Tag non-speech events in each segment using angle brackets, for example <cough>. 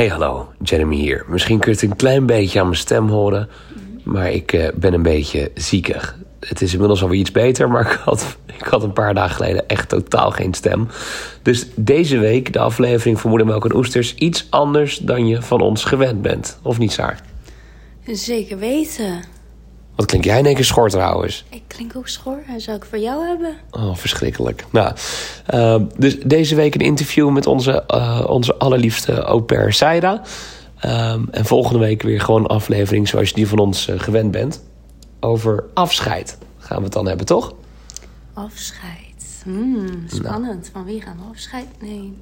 Hey hallo, Jeremy hier. Misschien kun je het een klein beetje aan mijn stem horen, maar ik eh, ben een beetje ziekig. Het is inmiddels alweer iets beter, maar ik had, ik had een paar dagen geleden echt totaal geen stem. Dus deze week de aflevering van Moedermelk en Oesters iets anders dan je van ons gewend bent. Of niet, Saar? Zeker weten. Wat klink jij in één keer schor trouwens? Ik klink ook schor. En zou ik voor jou hebben? Oh, verschrikkelijk. Nou, eh, dus deze week een interview met onze, eh, onze allerliefste au pair Saira. Ehm, en volgende week weer gewoon een aflevering zoals je die van ons eh, gewend bent. Over afscheid gaan we het dan hebben, toch? Afscheid. Hmm, spannend. Van wie gaan we afscheid nemen?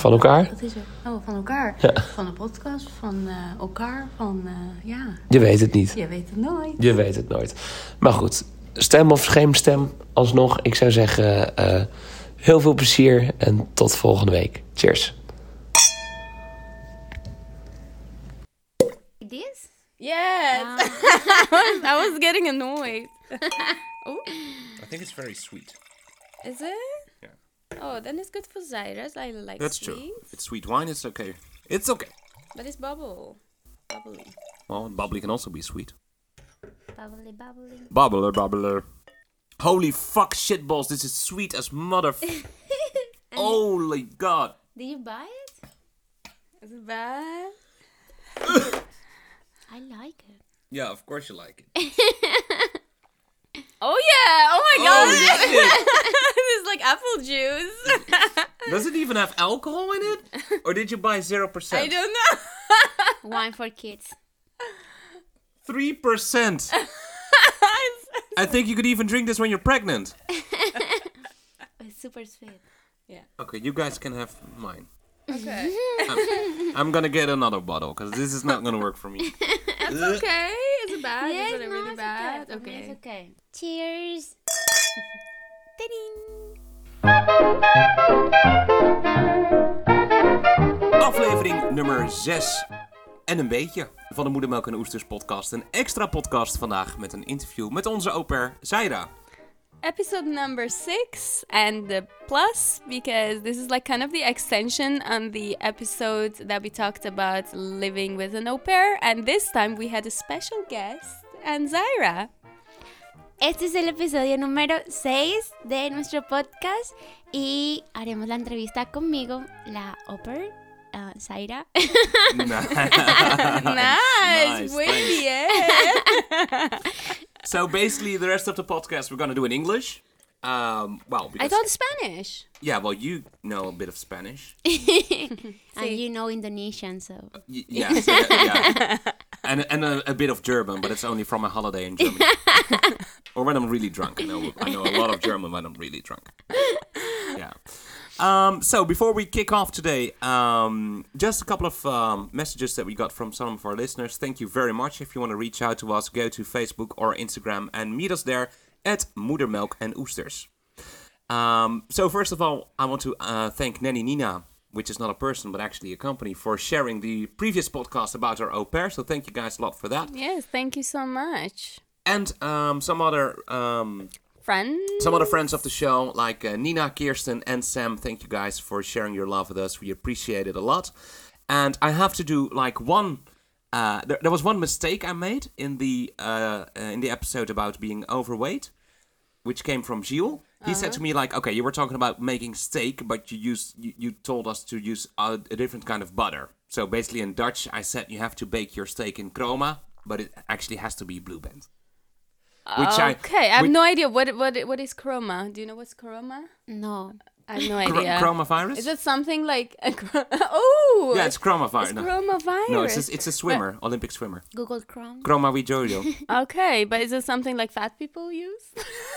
Van elkaar? Wat is er? Oh, van elkaar. Van de podcast, van eh, elkaar, van eh, ja. Je weet het niet. Je weet het nooit. Je weet het nooit. Maar goed, stem of geen stem, alsnog. Ik zou zeggen, eh, heel veel plezier en tot volgende week. Cheers. This? Yes. <laughs> I was getting annoyed. <laughs> I think it's very sweet. Is it? Yeah. Oh, then it's good for Cyrus. I like That's sweet. true. If it's sweet wine, it's okay. It's okay. But it's bubble. Bubbly. Well, bubbly can also be sweet. Bubbly, bubbly. Bubbler, bubbler. Holy fuck, shitballs! This is sweet as mother. <laughs> Holy god! Did you buy it? Is it bad? <laughs> I like it. Yeah, of course you like it. <laughs> Oh yeah! Oh my oh, god! Holy shit! <laughs> it's like apple juice. <laughs> Does it even have alcohol in it? Or did you buy zero percent? I don't know. <laughs> Wine for kids. Three percent. I think you could even drink this when you're pregnant. It's super sweet. Yeah. Okay, you guys can have mine. okay. I'm gonna get another bottle because this is not gonna work for me. That's okay. Bad? Yes, is it no, really bad? Okay. Okay. It's okay. Cheers. <laughs> Ta-ding. Aflevering nummer 6 en een beetje van de Moedermelk en Oesters podcast. Een extra podcast vandaag met een interview met onze au pair Zaira. Episode number six and the plus because this is like kind of the extension on the episode that we talked about living with an au pair. And this time we had a special guest and Zaira. Este es el episodio número 6 de nuestro podcast y haremos la entrevista conmigo, la Upper, uh, Zaira. nice, Nice, muy thanks. bien. <laughs> So basically, the rest of the podcast we're gonna do in English. Um, well, because I thought Spanish. yeah, well, you know a bit of Spanish. <laughs> and you know Indonesian, so. Y- yeah, so, yeah. and and a, a bit of German, but it's only from a holiday in Germany. <laughs> or when I'm really drunk. I know I know a lot of German when I'm really drunk. Yeah. Um, so before we kick off today, um, just a couple of um, messages that we got from some of our listeners. Thank you very much. If you want to reach out to us, go to Facebook or Instagram and meet us there at Moedermelk and Oesters. Um, so first of all, I want to uh, thank Nanny Nina, which is not a person but actually a company, for sharing the previous podcast about our au pair. So thank you guys a lot for that. Yes, thank you so much. And um, some other um, Friends? some other friends of the show, like uh, Nina, Kirsten, and Sam. Thank you guys for sharing your love with us. We appreciate it a lot. And I have to do like one. Uh, there, there was one mistake I made in the uh, uh, in the episode about being overweight, which came from Gilles. He said to me like, "Okay, you were talking about making steak, but you used you, you told us to use a, a different kind of butter. So basically, in Dutch, I said you have to bake your steak in Croma, but it actually has to be blue band. Which I Okay, I have which- no idea what what what is Croma. Do you know what's Croma? No. I have no Chro- idea. Chromavirus? Is it something like a chro- <laughs> oh? yeah, it's chromavirus. it's no. coronavirus. no, it's a, it's a swimmer, Olympic swimmer. Google Chrome. Chroma Jojo. <laughs> okay, but is it something like fat people use?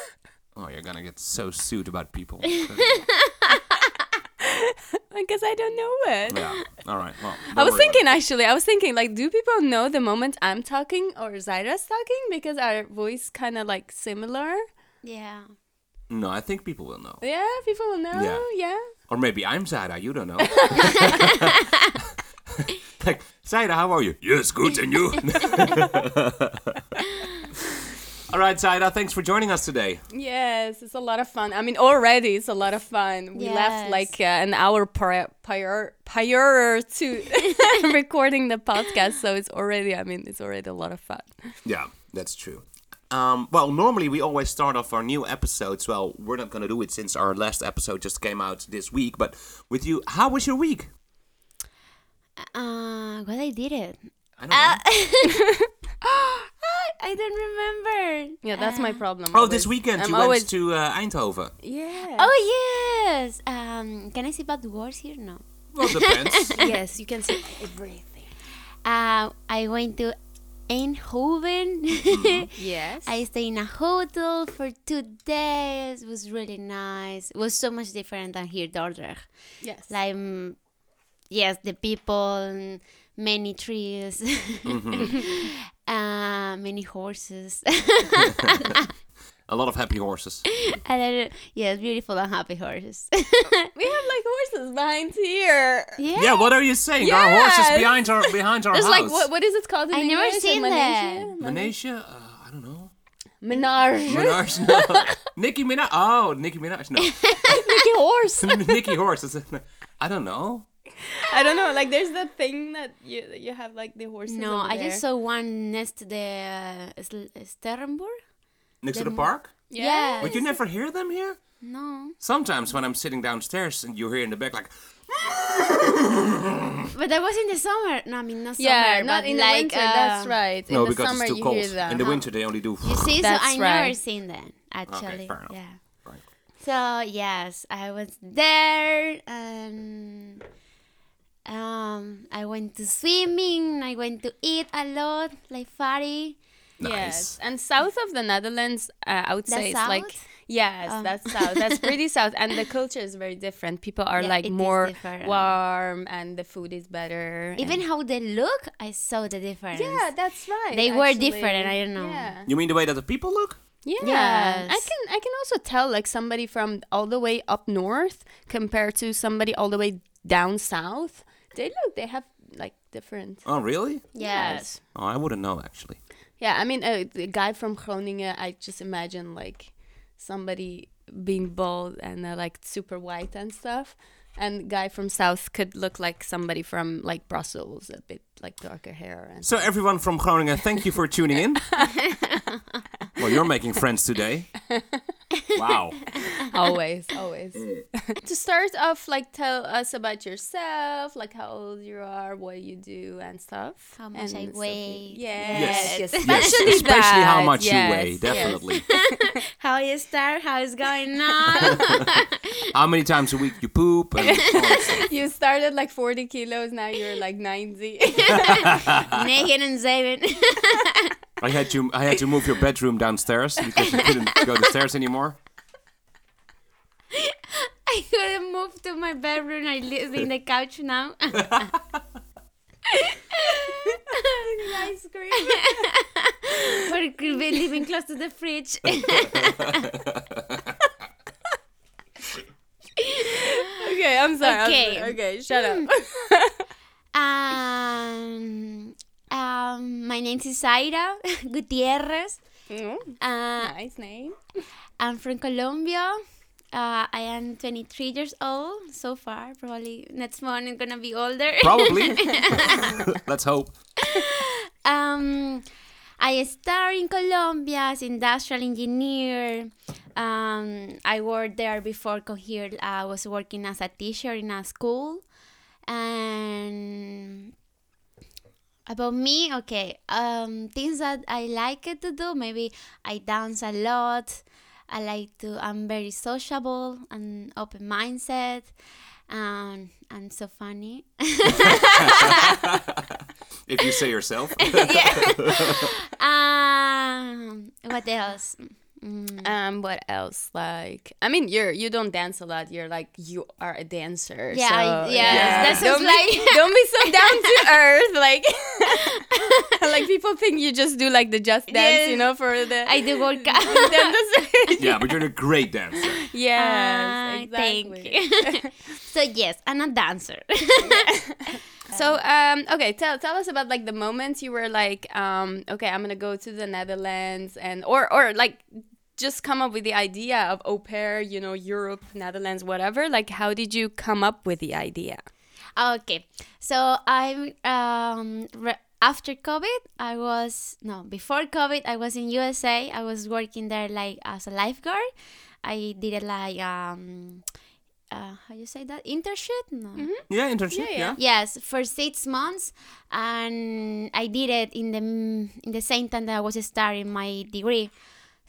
<laughs> oh, you're gonna get so sued about people. <laughs> Because I don't know it. yeah. All right. Well. <laughs> I was thinking actually, I was thinking like, do people know the moment I'm talking or Zaira's talking because our voice kind of like similar? Yeah. No, I think people will know. Yeah, people will know. Yeah. Yeah. Or maybe I'm Zaira. You don't know. <laughs> like Zaira, how are you? Yes, good, and you. All right, Zaira, thanks for joining us today. Yes, it's a lot of fun. I mean, already it's a lot of fun. We left like uh, an hour prior, prior, prior to <laughs> <laughs> recording the podcast, so it's already. I mean, it's already a lot of fun. Yeah, that's true. Um, well, normally we always start off our new episodes. Well, we're not going to do it since our last episode just came out this week. But with you, how was your week? Uh, what I did it. I don't know. <laughs> I don't remember. Yeah, that's my problem. oh, always. this weekend I'm you always, went to uh, Eindhoven. Yeah. Oh yes. Um, can I say bad words here? No. Well, depends. <laughs> yes, you can see everything. Uh, I went to Eindhoven. <laughs> Yes. I stayed in a hotel for two days. It was really nice. It was so much different than here, Dordrecht. yes. Like, mm, yes, the people, many trees, <laughs> uh, many horses. <laughs> a lot of happy horses. a lot of, yes, beautiful and happy horses. <laughs> we have like horses behind here. yeah. Yeah, what are you saying? There are horses behind our behind our There's house. like what? What is it called? In I never English? seen that. Malaysia? Uh, I don't know. Manege. Minaj? No. Nicki Minaj? Oh, Nicki Minaj? No. <laughs> Like a horse. Nicki Horse. I don't know. I don't know. Like there's the thing that you you have like the horses. No, over I there. just saw one next to the uh, Sl- Sterrenburg. Next to the park? Yeah. But you never hear them here? No. Sometimes when I'm sitting downstairs and you hear in the back like, <laughs> But that was in the summer. No, I mean, not summer. Yeah, not but in like, the winter. that's uh, right. no, in the because summer it's too you cold. hear that. In the winter they only do. You see, That's so I never seen that actually. fair. Yeah. Right. So yes, I was there and um I went to swimming, I went to eat a lot, like fatty. Yes, and south of the Netherlands, uh, I would The say it's like yes, Oh. that's south. That's <laughs> pretty south, and the culture is very different. People are Yeah, like more warm, and the food is better. Even how they look, I saw the difference. yeah, that's right. They were different, I don't know. Yeah. You mean the way that the people look? Yeah, Yes. I can I can also tell like somebody from all the way up north compared to somebody all the way down south. They look they have like different. Oh, really? Yes. Oh, I wouldn't know actually. Yeah, I mean uh, the guy from Groningen. I just imagine like somebody being bald and uh, like super white and stuff. And guy from south could look like somebody from like Brussels, a bit like darker hair and So everyone from Groningen, thank you for tuning in. <laughs> well, you're making friends today. Wow. always, always. Mm. to start off, like tell us about yourself, like how old you are, what you do, and stuff. How much and I weigh. Yes, Yes. yes, Yes, especially yes, especially how much yes, you weigh, yes. definitely. <laughs> How you start? How is going on? <laughs> how many times a week you poop and all that stuff. You started like 40 kilos, now you're like 90. Naked and saving. I had to I had to move your bedroom downstairs because you couldn't go the stairs anymore. I couldn't move to my bedroom. I live in the couch now. Ice cream. but could be living close to the fridge. okay, I'm sorry. I'm Okay. sorry. Okay, shut up. Mm. Um, um, my name is Zaira <laughs> Gutierrez. Mm, Uh, nice name. I'm from Colombia. Uh, I am 23 years old so far. Probably next month I'm gonna be older. Probably. <laughs> <laughs> Let's hope. Um, I started in Colombia as industrial engineer. Um, I worked there before come here. I was working as a teacher in a school. And about me, okay. Um, things that I like to do. Maybe I dance a lot. I like to. I'm very sociable and open mindset. Um, I'm so funny. If you say yourself. <laughs> yeah um, what else? Mm. Um, what else? Like, I mean, you're you don't dance a lot. You're like you are a dancer. Yeah, so, I- yes, yeah. that sounds don't like- be, <laughs> don't be so down to <laughs> earth. Like, <laughs> like people think you just do like the just dance, Yes. you know, for the I do work out. Nintendo Switch. yeah, but you're a great dancer. Yes, Ah, exactly. Thank you. so yes, I'm a dancer. So um, okay, tell tell us about like the moments you were like, um, okay, I'm gonna go to the Netherlands and or or like just come up with the idea of au pair, you know, Europe, Netherlands, whatever. Like, how did you come up with the idea? Okay, so I um re- after COVID, I was no before COVID, I was in USA. I was working there like as a lifeguard. I did it like um, uh, how you say that internship? No. Yeah, internship. Yeah, Yeah, yeah. Yes, for six months, and I did it in the in the same time that I was starting my degree.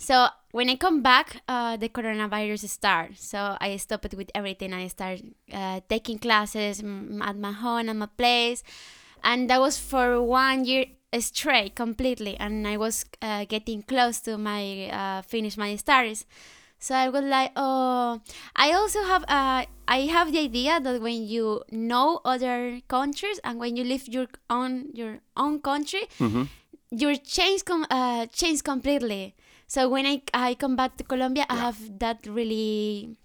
So when I come back, uh, the coronavirus start. So I stopped with everything. I started uh, taking classes at my home, at my place, and that was for one year straight, completely. And I was uh, getting close to my uh, finish my studies. So I was like, oh, I also have uh, I have the idea that when you know other countries and when you live your own your own country, your change com- uh, change completely. So when I I come back to Colombia, I have that really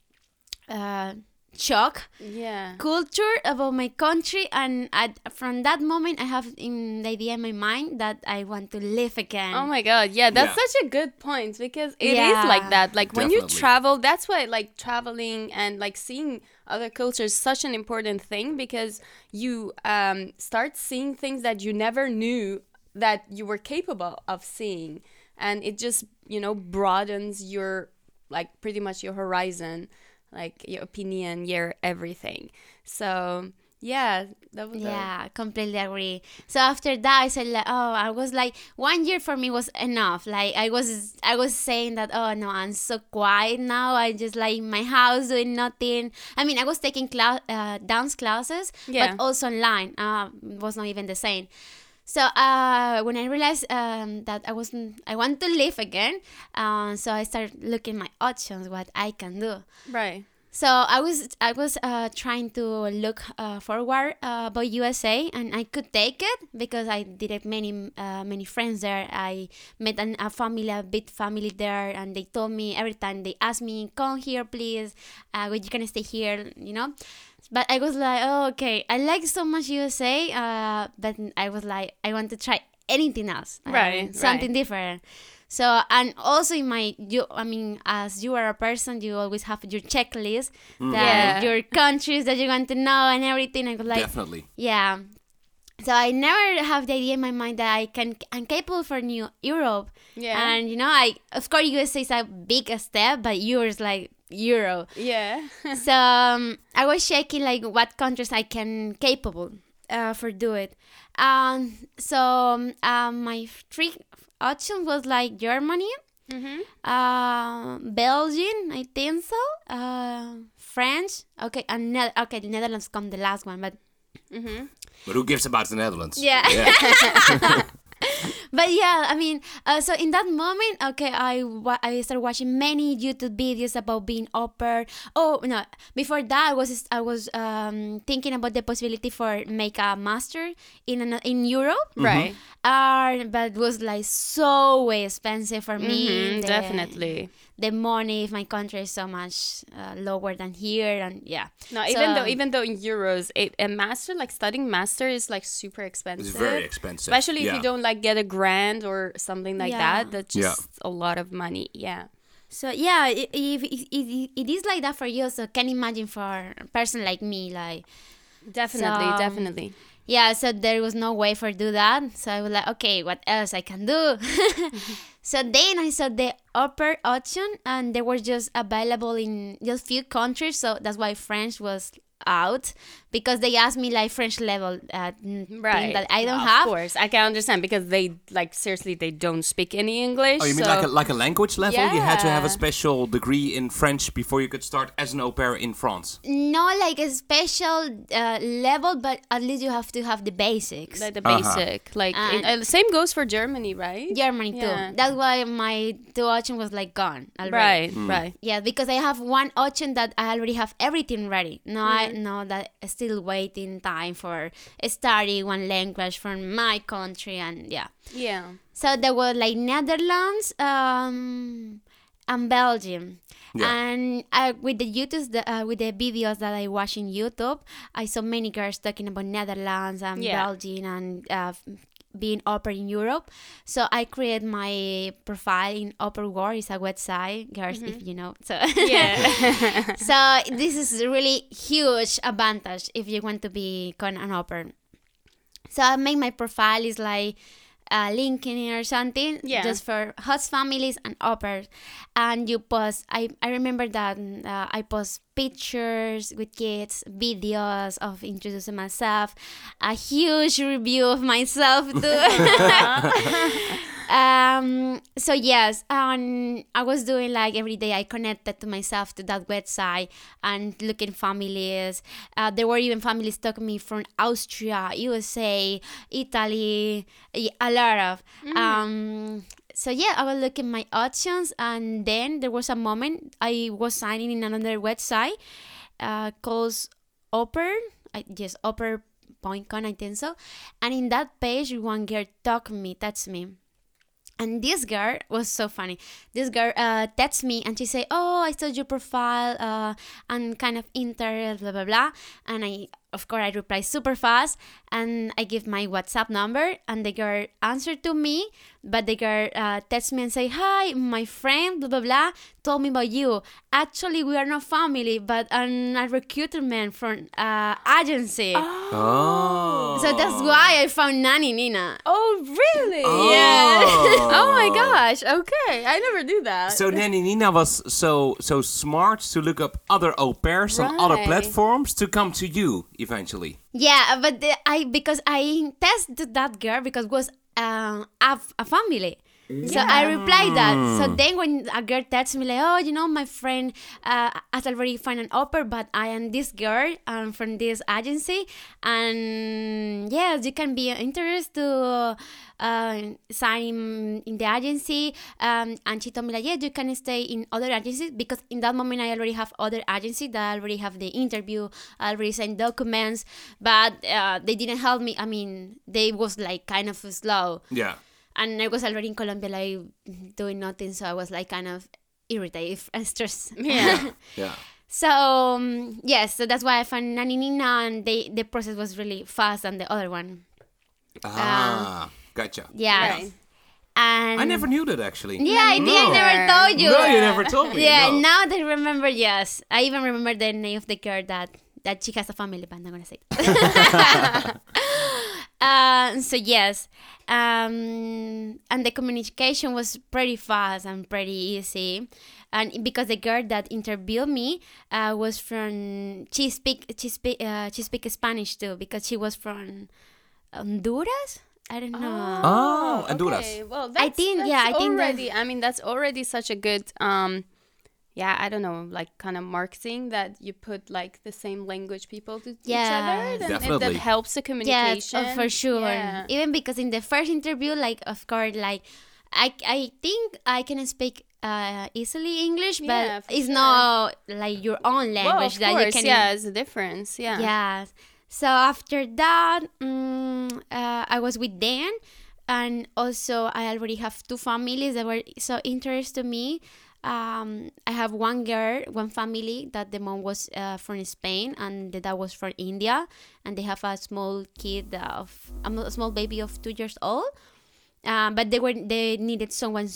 uh, shock Yeah. culture about my country, and at, from that moment, I have in the idea in my mind that I want to live again. Oh my god, yeah, that's Yeah. such a good point because it is Yeah. like that. Like when you travel, that's why like traveling and like seeing other cultures such an important thing because you um, start seeing things that you never knew that you were capable of seeing, and it just you know broadens your like pretty much your horizon, like your opinion, your everything. So yeah, that was a- Yeah, completely agree. So after that, I said like, oh, I was like, one year for me was enough. Like I was, I was saying that, oh no, I'm so quiet now. I just like in my house doing nothing. I mean, I was taking class, uh, dance classes, Yeah. but also online. Uh, was not even the same. So uh, when I realized um, that I wasn't, I want to live again. Uh, so I started looking my options, what I can do. right. So I was I was uh, trying to look uh, forward uh, about USA, and I could take it because I did many uh, many friends there. I met an, a family, a big family there, and they told me every time they asked me, "Come here, please. Uh, you can stay here," you know. But I was like, "Oh, okay. I like so much USA, uh, but I was like, I want to try anything else, Right, Something right. different." So and also in my you I mean as you are a person you always have your checklist that Yeah. your countries that you want to know and everything. I was like Definitely. yeah. So I never have the idea in my mind that I can I'm capable for new Europe. Yeah. And you know I of course USA is a big step but yours like Euro. Yeah. <laughs> so um, I was checking like what countries I can capable uh, for do it. Um, so um, um, my three options was like Germany, mm-hmm. uh, Belgium, I think so, uh, French, okay, and ne- okay, the Netherlands come the last one, but Mm-hmm. But who gives about the Netherlands? Yeah. <laughs> <laughs> but yeah, I mean, uh, so in that moment, okay, I wa- I started watching many YouTube videos about being au pair. Oh no, before that, I was I was um, thinking about the possibility for make a master in an, in Europe. Right. Uh, but it was like so expensive for me. Mhm, the- definitely. The money if my country is so much uh, lower than here, and yeah. No, even though even though in euros, it, a master like studying master is like super expensive. It's very expensive. Especially if you don't like get a grant or something like Yeah. that. That's Yeah. just a lot of money. Yeah. So yeah, i- if it, it, it is like that for you, so can imagine for a person like me, like Definitely, So- definitely. Yeah. So there was no way for do that. So I was like, okay, what else I can do? <laughs> so then I saw the au pair option, and they were just available in just few countries. So that's why French was out because they asked me like French level uh, n- thing Right. that I don't of have. Of course, I can understand because they like seriously they don't speak any English. Oh, you mean so- like a, like a language level? You had to have a special degree in French before you could start as an au pair in France. Not like a special uh, level, but at least you have to have the basics. like the Uh-huh. basic. Like And- it- uh, same goes for Germany, right? Germany too. That's why my two option was like gone already. Right, Hmm. right. Yeah, because I have one option that I already have everything ready. No, I know that I still waiting time for study one language from my country and yeah. Yeah. So there were like Netherlands, um, and Belgium. Yeah. And uh, with the YouTube, uh, with the videos that I watch in YouTube, I saw many girls talking about Netherlands and Yeah. Belgium and uh, being opera in Europe. So I create my profile in AuPairWorld. It's a website, girls, if mm-hmm. you know. So Yeah. <laughs> so this is a really huge advantage if you want to become an opera. So I make my profile is like uh, LinkedIn or something, Yeah. just for host families and operas. And you post. I I remember that uh, I post pictures with kids, videos of introducing myself, a huge review of myself too. <laughs> <laughs> um so yes um i was doing like every day i connected to myself to that website and looking families uh, there were even families talking me from austria usa italy a lot of um so yeah i was looking my options and then there was a moment i was signing in another website uh called Opera, I, yes, Opera Point Con, I think so. And in that page, one girl talked me, touched me. And this girl was so funny. This girl uh, texted me and she said, "Oh, I saw your profile. Uh, I'm kind of interested, blah blah blah." And I, of course, I reply super fast and I give my WhatsApp number. And the girl answered to me, but the girl uh, texted me and say, "Hi, my friend, blah blah blah, told me about you. Actually, we are not family, but I'm a recruitment from uh, agency. Oh. So that's why I found Nanny Nina. oh, really? Oh. <laughs> Oh my gosh. Okay. I never do that. So Nanny Nina was so so smart to look up other au pairs on other platforms to come to you eventually. Yeah, but the, I because I tested that girl because was uh, a, a family. So I replied that. So then when a girl texts me like, oh, you know, my friend uh, has already found an offer, but I am this girl um, from this agency, and yes, you can be interested to uh, sign in the agency. Um, and she told me like, yeah, you can stay in other agencies because in that moment I already have other agencies that already have the interview, I already signed documents, but uh, they didn't help me. I mean, they was like kind of slow Yeah. And I was already in Colombia like doing nothing, so I was like kind of irritated and stressed. Yeah. <laughs> Yeah. so um, yes, so that's why I found Nanny Nina, and they the process was really fast than the other one. Ah, gotcha. Yeah, Right. and I never knew that actually. Yeah, I did. I never told you. No, you never told me. Yeah, no. now that I remember, yes, I even remember the name of the girl that that she has a family, but I'm not gonna say. <laughs> <laughs> uh, so yes, um, and the communication was pretty fast and pretty easy, and because the girl that interviewed me uh, was from she speak she speak uh, she speak Spanish too because she was from Honduras. I don't know. Oh, Honduras. Okay. Well, that's, think- that's yeah, I think that- already. I mean, that's already such a good. um yeah, I don't know, like kind of marketing that you put like the same language people to each other. Then it, Definitely. that helps the Yes, communication. oh, for sure. Yeah. Even because in the first interview, like of course, like I I think I can speak uh, easily English, but Yeah, it's sure. not like your own well, language of that course, you can. yeah, it's a difference. Yeah. Yes. So after that, mm, uh, I was with Dan, and also I already have two families that were so interested to me. Um, I have one girl, one family that the mom was uh, from Spain and the dad was from India, and they have a small kid of a small baby of two years old. Um, but they were they needed someone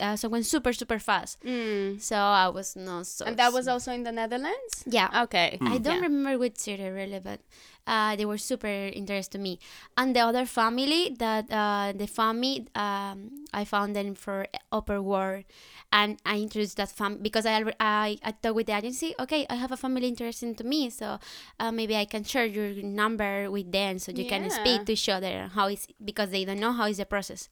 uh, someone super super fast. Mm. So I was not so. And that was also in the Netherlands. yeah. Okay. I don't Yeah. remember which city really, but uh, they were super interested to me. And the other family that uh, the family um, I found them for AuPairWorld, and I introduced that fam because I I I talked with the agency. Okay, I have a family interested to me, so uh, maybe I can share your number with them so you can speak to each other how is because they don't know how is the process.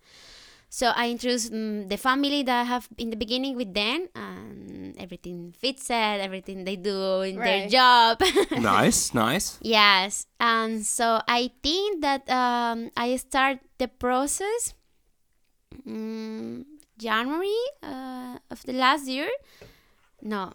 So I introduced mm the family that I have in the beginning with them, and everything fits it, everything they do in their job. <laughs> nice, nice. yes, and so I think that um, I start the process mm, January uh, of the last year. No,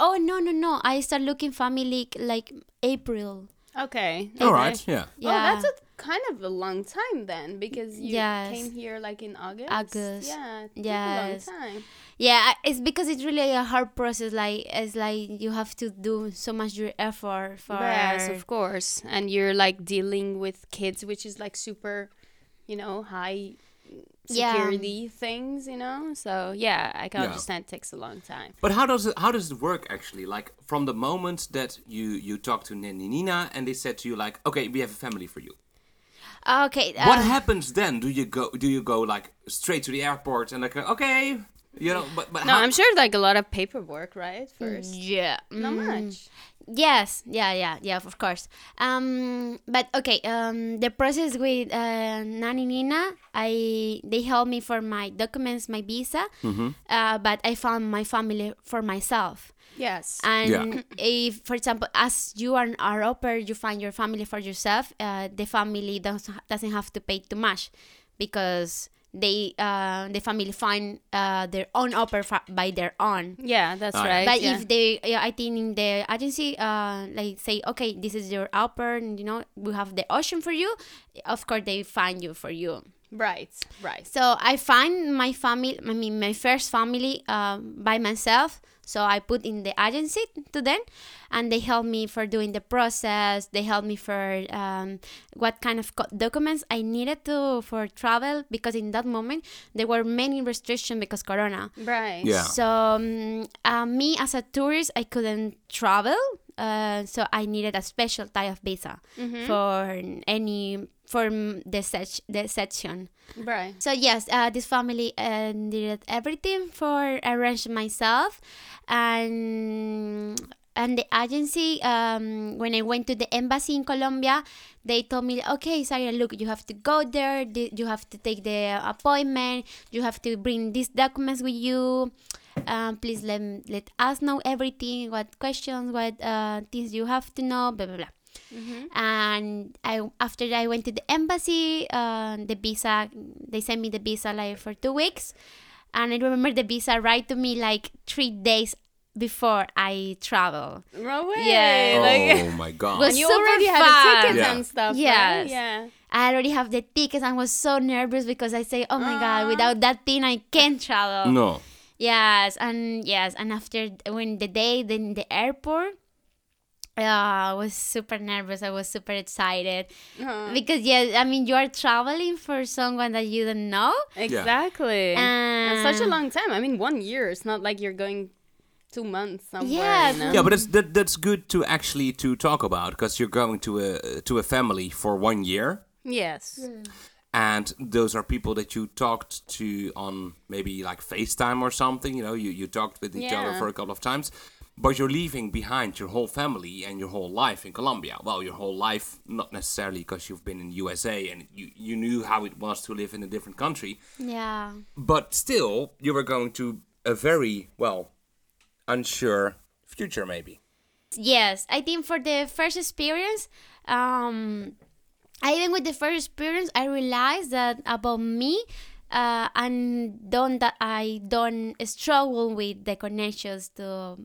oh no no no! I start looking family like April. Okay. All okay. right. Yeah. Yeah. Oh, that's a kind of a long time then because you Yes. came here like in August. August. Yeah. it took A long time. Yeah, it's because it's really a hard process. Like it's like you have to do so much your effort for. Yes, of course. And you're like dealing with kids, which is like super, you know, high Yeah. security things, you know. So yeah, I can Yeah. understand it takes a long time. But how does it how does it work actually? Like from the moment that you you talk to Nanny Nina and they said to you like, okay, we have a family for you. Okay. what uh, happens then? Do you go do you go like straight to the airport and like okay, you know? But but No, how- I'm sure like a lot of paperwork, right? First, Yeah. not mm, much. Yes, yeah, yeah, yeah, of course. Um, but okay, um, the process with uh, Nanny Nina, I they helped me for my documents, my visa, uh, but I found my family for myself. Yes. And Yeah. <laughs> if, for example, as you are an au pair, you find your family for yourself. Uh, the family doesn't doesn't have to pay too much because they uh, the family find uh, their own au pair fa- by their own. yeah, that's Ah, right. But yeah. if they, yeah, I think in the agency, uh, like say, okay, this is your au pair, and you know, we have the ocean for you. Of course, they find you for you. right, right. So I find my family, I mean, my first family um, by myself. So I put in the agency to them, and they help me for doing the process. They help me for um, what kind of documents I needed to for travel because in that moment there were many restrictions because Corona. Right. Yeah. So um, uh, me as a tourist, I couldn't travel. Uh, so I needed a special type of visa for any for the sec- the section. Right. So yes, uh, this family uh, did everything for arrange myself, and and the agency. Um, when I went to the embassy in Colombia, they told me, okay, Sarah, look, you have to go there. You have to take the appointment. You have to bring these documents with you. Um, please let let us know everything. What questions? What uh, things you have to know? Blah blah blah and I after I went to the embassy, uh, the visa they sent me the visa like for two weeks, and I remember the visa right to me like three days before I travel. No way. Yeah, Like, oh <laughs> my god. Was and you super already had fun. the tickets Yeah. and stuff. Yes. Right? Yeah. I already have the tickets. I was so nervous because I say, "Oh my god, without that thing, I can't travel." no. Yes, and yes, and after when the day then the airport, uh, I was super nervous. I was super excited Uh-huh. because yeah, I mean you are traveling for someone that you don't know. Exactly. and such a long time. I mean, one year. It's not like you're going two months somewhere. Yeah, You know? Yeah, but it's that that's good to actually to talk about because you're going to a to a family for one year. Yes. and those are people that you talked to on maybe like FaceTime or something. You know, you, you talked with each other for a couple of times, but you're leaving behind your whole family and your whole life in Colombia. Well, your whole life, not necessarily because you've been in USA and you, you knew how it was to live in a different country, Yeah. but still, you were going to a very, well, unsure future, maybe. Yes, I think for the first experience, um, I even with the first experience, I realized that about me, uh, and don't that I don't struggle with the connections to.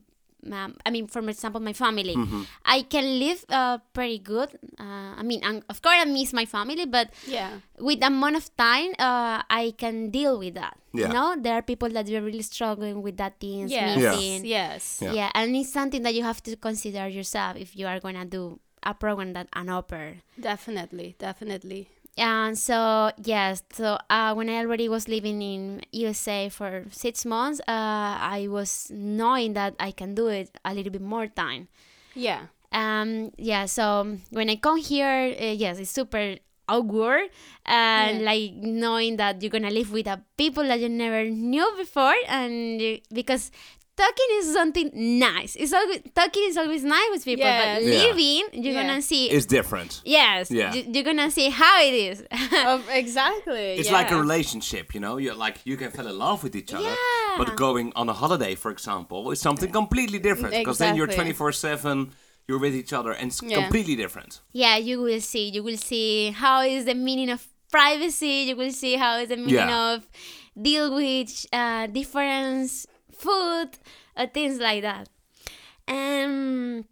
Um, I mean, for example, my family. I can live uh, pretty good. Uh, I mean, and of course, I miss my family, but Yeah. with the amount of time, uh, I can deal with that. Yeah. You know, there are people that are really struggling with that things Yes. Yeah. missing. Yes. Yeah. Yeah. and it's something that you have to consider yourself if you are gonna do a program that an opera. Definitely. Definitely. And so yes, so uh, when I already was living in USA for six months, uh, I was knowing that I can do it a little bit more time. Yeah. Um, yeah, so when I come here, uh, yes, it's super awkward and Yeah. like knowing that you're gonna live with a people that you never knew before, and you, because talking is something nice. It's always talking is always nice with people, but Yes. Yeah. living, you're Yeah. gonna see. It's different. yes, Yeah. you- you're gonna see how it is. <laughs> oh, exactly. It's yeah. like a relationship, you know. you're like you can fall in love with each other, Yeah. but going on a holiday, for example, is something completely different. Because then you're twenty four seven, you're with each other, and it's Yeah. completely different. yeah, you will see. You will see how is the meaning of privacy. You will see how is the meaning Yeah. of deal with uh, different food, uh, things like that. Um.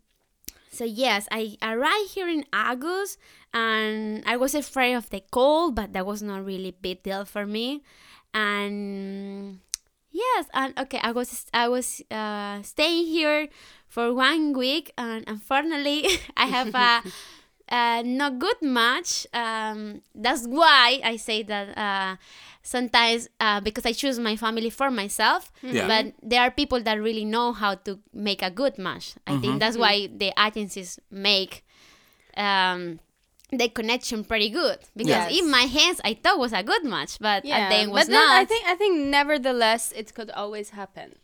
so yes, I arrived here in August, and I was afraid of the cold, but that was not really big deal for me. And yes, and okay, I was I was uh, staying here for one week, and unfortunately, <laughs> I have a. <laughs> Uh, not good match. Um, that's why I say that uh, sometimes uh, because I choose my family for myself. Yeah. But there are people that really know how to make a good match. I think that's why the agencies make um, the connection pretty good. Because Yes. in my hands, I thought was a good match, but Yeah, at the end was but then not. I think I think nevertheless it could always happen.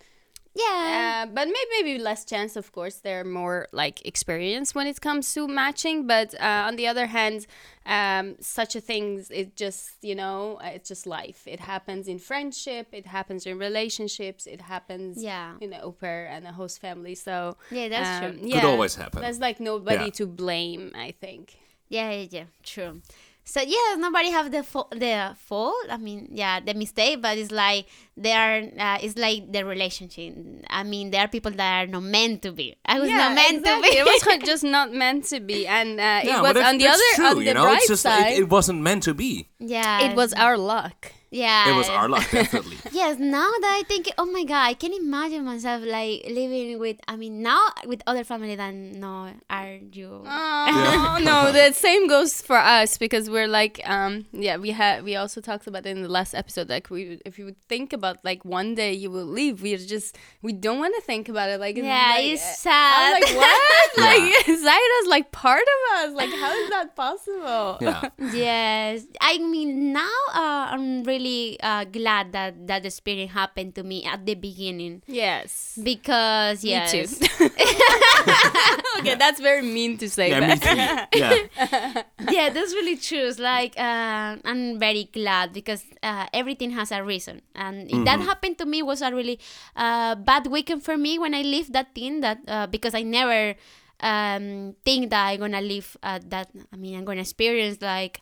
Yeah. Uh, but maybe maybe less chance, of course. They're more like experienced when it comes to matching. But uh, on the other hand, um, such a thing is just you know uh, it's just life. It happens in friendship. It happens in relationships. It happens Yeah. in an au pair and a host family. So Yeah, that's um, true. Yeah, always happen. There's like nobody Yeah. to blame. I think. Yeah, yeah, yeah, true. So yeah, nobody have the fo- the fault. I mean, yeah, the mistake, but it's like they are. Uh, it's like the relationship. I mean, there are people that are not meant to be. I was not meant exactly. to be. it was <laughs> just not meant to be, and uh, Yeah, it but was that's, on the other true, on you the know. bright It's just side. it, it wasn't meant to be. yeah, it was our luck. Yeah, It was our luck, <laughs> definitely. Yes, now that I think, oh my god, I can imagine myself like living with. I mean, now with other family than no, are you? Oh <laughs> no, the same goes for us because we're like, um, yeah, we had we also talked about it in the last episode. Like, we if you would think about like one day you will leave, we're just we don't want to think about it. Like, Yeah, like, it's sad. I'm like what? <laughs> Yeah. Like Zaira's like part of us. Like, how is that possible? Yeah. Yes, I mean now uh, I'm really uh, glad that that experience happened to me at the beginning Yes. because yes, Me too. <laughs> okay, that's very mean to say. Yeah, me too. <laughs> Yeah. yeah, that's really true. It's like uh, I'm very glad because uh, everything has a reason, and if that happened to me was a really uh, bad weekend for me when I leave that thing. That uh, because I never um, think that I'm gonna live uh, that. I mean, I'm gonna experience like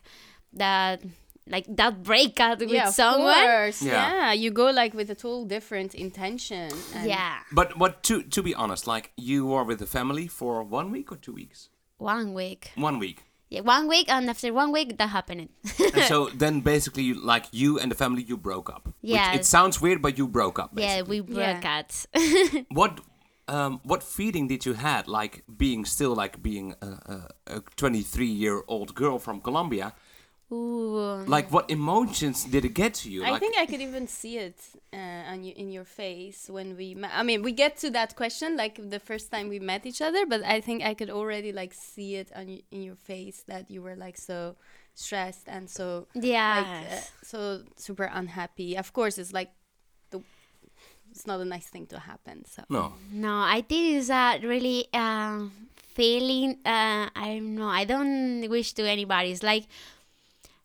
that, like that breakup with yeah, of someone. course. Yeah. Yeah. you go like with a total different intention. and- Yeah, But but to to be honest, like you were with the family for one week or two weeks? one week. One week. Yeah, one week, and after one week, that happened. So <laughs> then basically, you, like you and the family, you broke up. Yeah. it sounds weird, but you broke up. yeah, we broke Yeah. <laughs> out. What um what feeling did you had like being still like being a, a, a 23 year old girl from Colombia? Ooh. Like what emotions did it get to you? I like, think I could even see it uh, on you in your face when we met. I mean, we get to that question like the first time we met each other, but I think I could already like see it on y- in your face that you were like so stressed and so Yeah. like uh, so super unhappy. Of course, it's like the it's not a nice thing to happen. So no. No, I think it's a really um, feeling. Uh, I don't know. I don't wish to anybody. It's like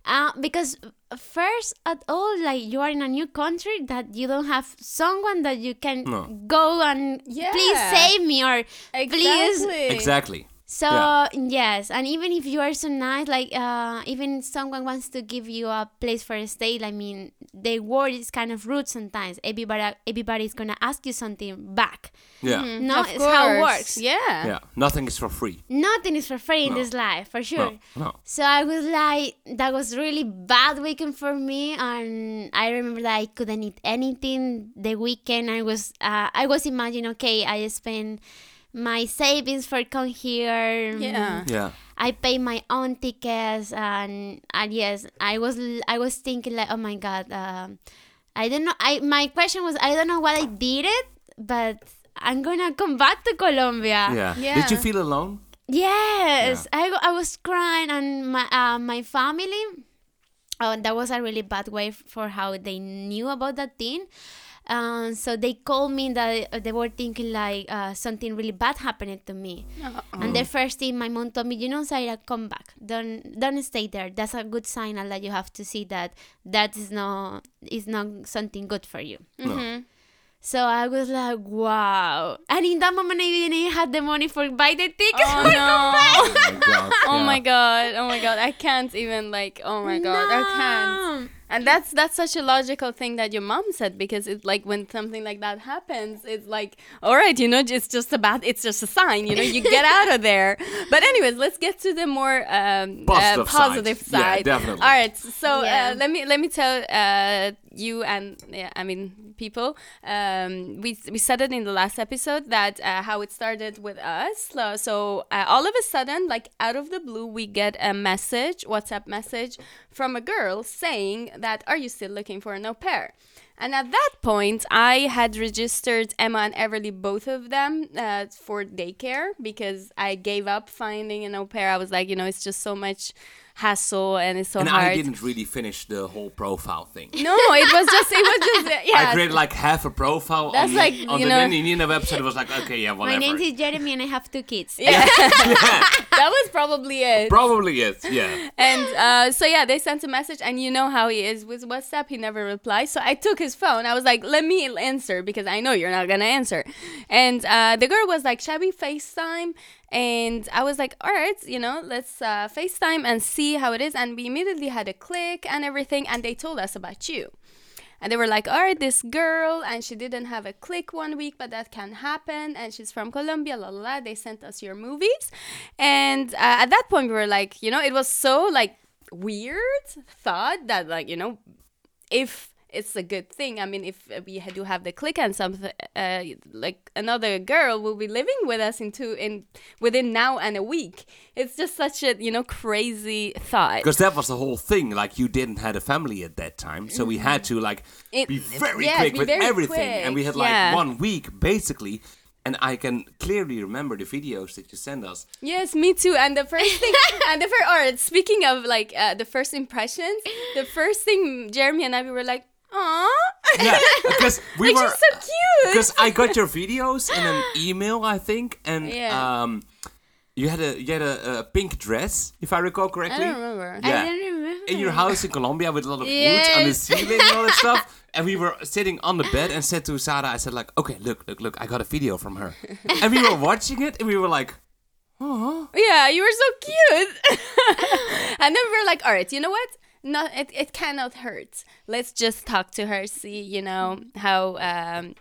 uh, because first at all, like you are in a new country that you don't have someone that you can No. go and Yeah. please save me or please exactly. Exactly. so Yeah. yes, and even if you are so nice, like uh, even someone wants to give you a place for a stay. I mean, the word is kind of rude sometimes. Everybody, everybody is gonna ask you something back. Yeah. No, Of it's how it course. works. Yeah. Yeah. Nothing is for free. Nothing is for free in this life, for sure. No. No. So I was like, that was really bad weekend for me, and I remember that I couldn't eat anything the weekend. I was, uh, I was imagining, okay, I spent my savings for come here. Yeah. Yeah. I pay my own tickets, and and yes, I was I was thinking like, oh my god, um, I don't know. I my question was, I don't know what I did it, but I'm gonna come back to Colombia. Yeah. yeah. Did you feel alone? Yes, I, I was crying, and my uh, my family. Oh, that was a really bad way for how they knew about that thing. Um, so they called me that uh, they were thinking like uh, something really bad happened to me. And the first thing my mom told me, you know, Zaira, come back. Don't don't stay there. That's a good signal that you have to see that that is not is not something good for you. Mm-hmm. So I was like, wow. And in that moment, I didn't have the money for buy the tickets. Oh for no. Oh my god. Oh yeah. my god. Oh my god. I can't even like oh my god. I can't. No. And that's that's such a logical thing that your mom said because it's like when something like that happens, it's like, all right, you know, it's just a bad, it's just a sign, you know, you get <laughs> out of there. But anyways, let's get to the more um, Positive uh, positive side. side. Yeah, definitely. All right, so Yeah. uh, let me let me tell uh, you and yeah, I mean people. Um, we we said it in the last episode that uh, how it started with us. So, so uh, all of a sudden, like out of the blue, we get a message, WhatsApp message from a girl saying that Are you still looking for an au pair? And at that point, I had registered Emma and Everly, both of them, uh, for daycare because I gave up finding an au pair. I was like, you know, it's just so much hassle and it's so And hard. I didn't really finish the whole profile thing. No, it was just, it was just, <laughs> yeah. I created like half a profile That's on the, like, on you the know- Nanny Nina website. It was like, okay, yeah, whatever. My name is Jeremy and I have two kids. yeah. <laughs> <laughs> that was probably it. Probably it, yeah. And uh, so yeah, they sent a message, and you know how he is with WhatsApp. He never replies. So I took his phone. I was like, "Let me answer because I know you're not gonna answer." And uh, the girl was like, "Shall we FaceTime?" And I was like, "All right, you know, let's uh, FaceTime and see how it is." And we immediately had a click and everything. And they told us about you. And they were like, all right, this girl, and she didn't have a click one week, but that can happen. And she's from Colombia, la la la. They sent us your movies. And uh, at that point, we were like, you know, it was so like weird thought that, like, you know, if it's a good thing. I mean, if we do have the click and something, uh, like another girl will be living with us in two in within now and a week. It's just such a you know crazy thought. Because that was the whole thing. Like, you didn't have a family at that time. So we had to, like, It- be very yeah, quick be with very everything. And we had, like, yeah. one week, basically. And I can clearly remember the videos that you sent us. Yes, me too. And the first thing, <laughs> and the first, or speaking of like uh, the first impressions, the first thing Jeremy and I we were like, "Aw, Yeah, because we like were... so cute." Because I got your videos in an email, I think, and Yeah. um, you had a you had a, a pink dress, if I recall correctly. I don't remember. I Yeah. don't remember. In your house in Colombia with a lot of wood on the ceiling and all that stuff. <laughs> And we were sitting on the bed and said to Sarah, I said like, okay, look, look, look, I got a video from her. <laughs> and we were watching it and we were like, oh. Yeah, you were so cute. <laughs> and then we were like, all right, you know what? Not it, it cannot hurt. Let's just talk to her, see, you know, how um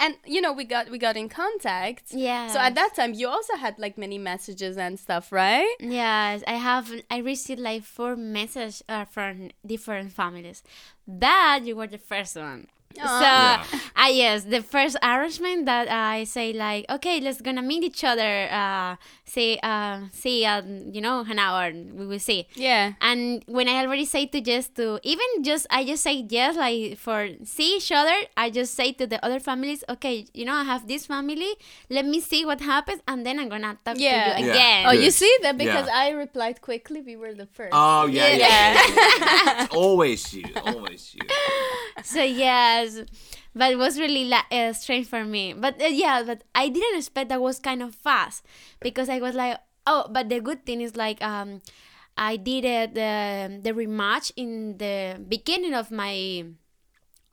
and you know, we got we got in contact. Yeah. So at that time you also had like many messages and stuff, right? Yes, I have. I received like four messages uh, from different families. But you were the first one. So, Yeah. ah yes, the first arrangement that I say like, okay, let's gonna meet each other. Uh, say, uh, see, uh, you know, an hour. We will see. Yeah. And when I already say to just to even just I just say yes like for see each other, I just say to the other families, okay, you know I have this family, let me see what happens, and then I'm gonna talk Yeah. to you Yeah. again. Oh, Good. you see that because Yeah. I replied quickly, we were the first. oh yeah, yeah, yeah. <laughs> always you, always you. <laughs> so yes. But it was really uh, strange for me. But uh, yeah but i didn't expect that was kind of fast because i was like oh but the good thing is like um i did it the the rematch in the beginning of my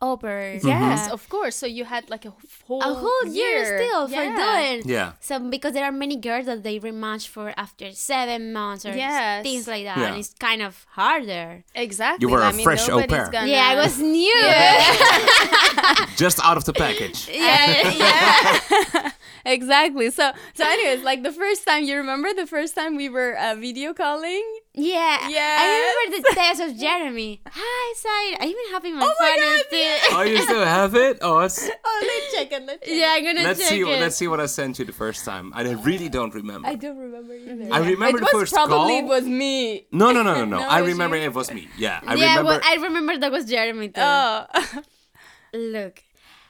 au pair Yes, of course. So you had like a whole a whole year, still for Yeah. doing Yeah. so because there are many girls that they rematch for after seven months or Yes. things like that Yeah. and it's kind of harder Exactly. You were I a mean, fresh au pair. Gonna... yeah i was <laughs> new <laughs> Just out of the package. <laughs> yeah, yeah. exactly. So, so anyways, like the first time you remember the first time we were uh, video calling. Yeah. Yeah. I remember the test of Jeremy. Hi, Side. I even have it in my Oh my God, still. Oh, you still have it? Oh, it's... <laughs> Oh, let's check it. Let's check. yeah, I'm gonna let's check see. it. Let's see what I sent you the first time. I really don't remember. I don't remember either. Mm-hmm. I remember it the first probably call. it was me. No, no, no, no, no. <laughs> No, I remember you? it was me. Yeah, I yeah, remember. well, I remember that was Jeremy too. Oh. <laughs> Look.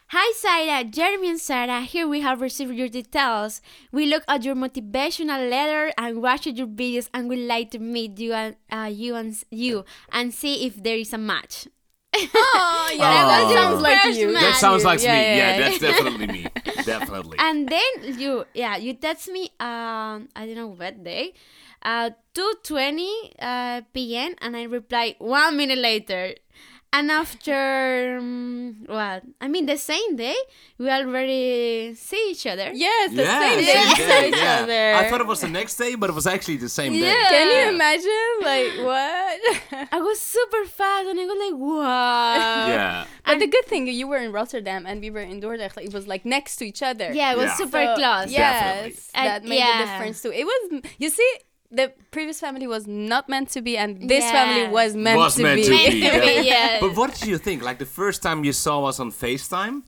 Hi, Sarah. Jeremy and Sarah. Here we have received your details. We look at your motivational letter and watched your videos, and would like to meet you and uh, you and you and see if there is a match. oh, yeah. Oh. That sounds like you. man. that sounds like Yeah, me. yeah, Yeah, yeah. that's <laughs> definitely me. Definitely. And then you, yeah, you text me. Um, I don't know what day. Uh, two twenty uh, p.m. and I reply one minute later. And after um, what? I mean, the same day we already see each other. Yes, the yeah, same day same we day, each <laughs> yeah. other. I thought it was the next day, but it was actually the same day. Yeah. Can you imagine? Like what? <laughs> I was super fast, and I was like, wow. <laughs> Yeah. But the good thing you were in Rotterdam and we were in Dordrecht. Like, it was like next to each other. Yeah, it was Yeah. super So, close. Yes, And- that made yeah. a difference too. It was you see. The previous family was not meant to be, and this Yeah. family was meant was to meant be. to be. <laughs> to <laughs> yeah. But what did you think? Like the first time you saw us on FaceTime,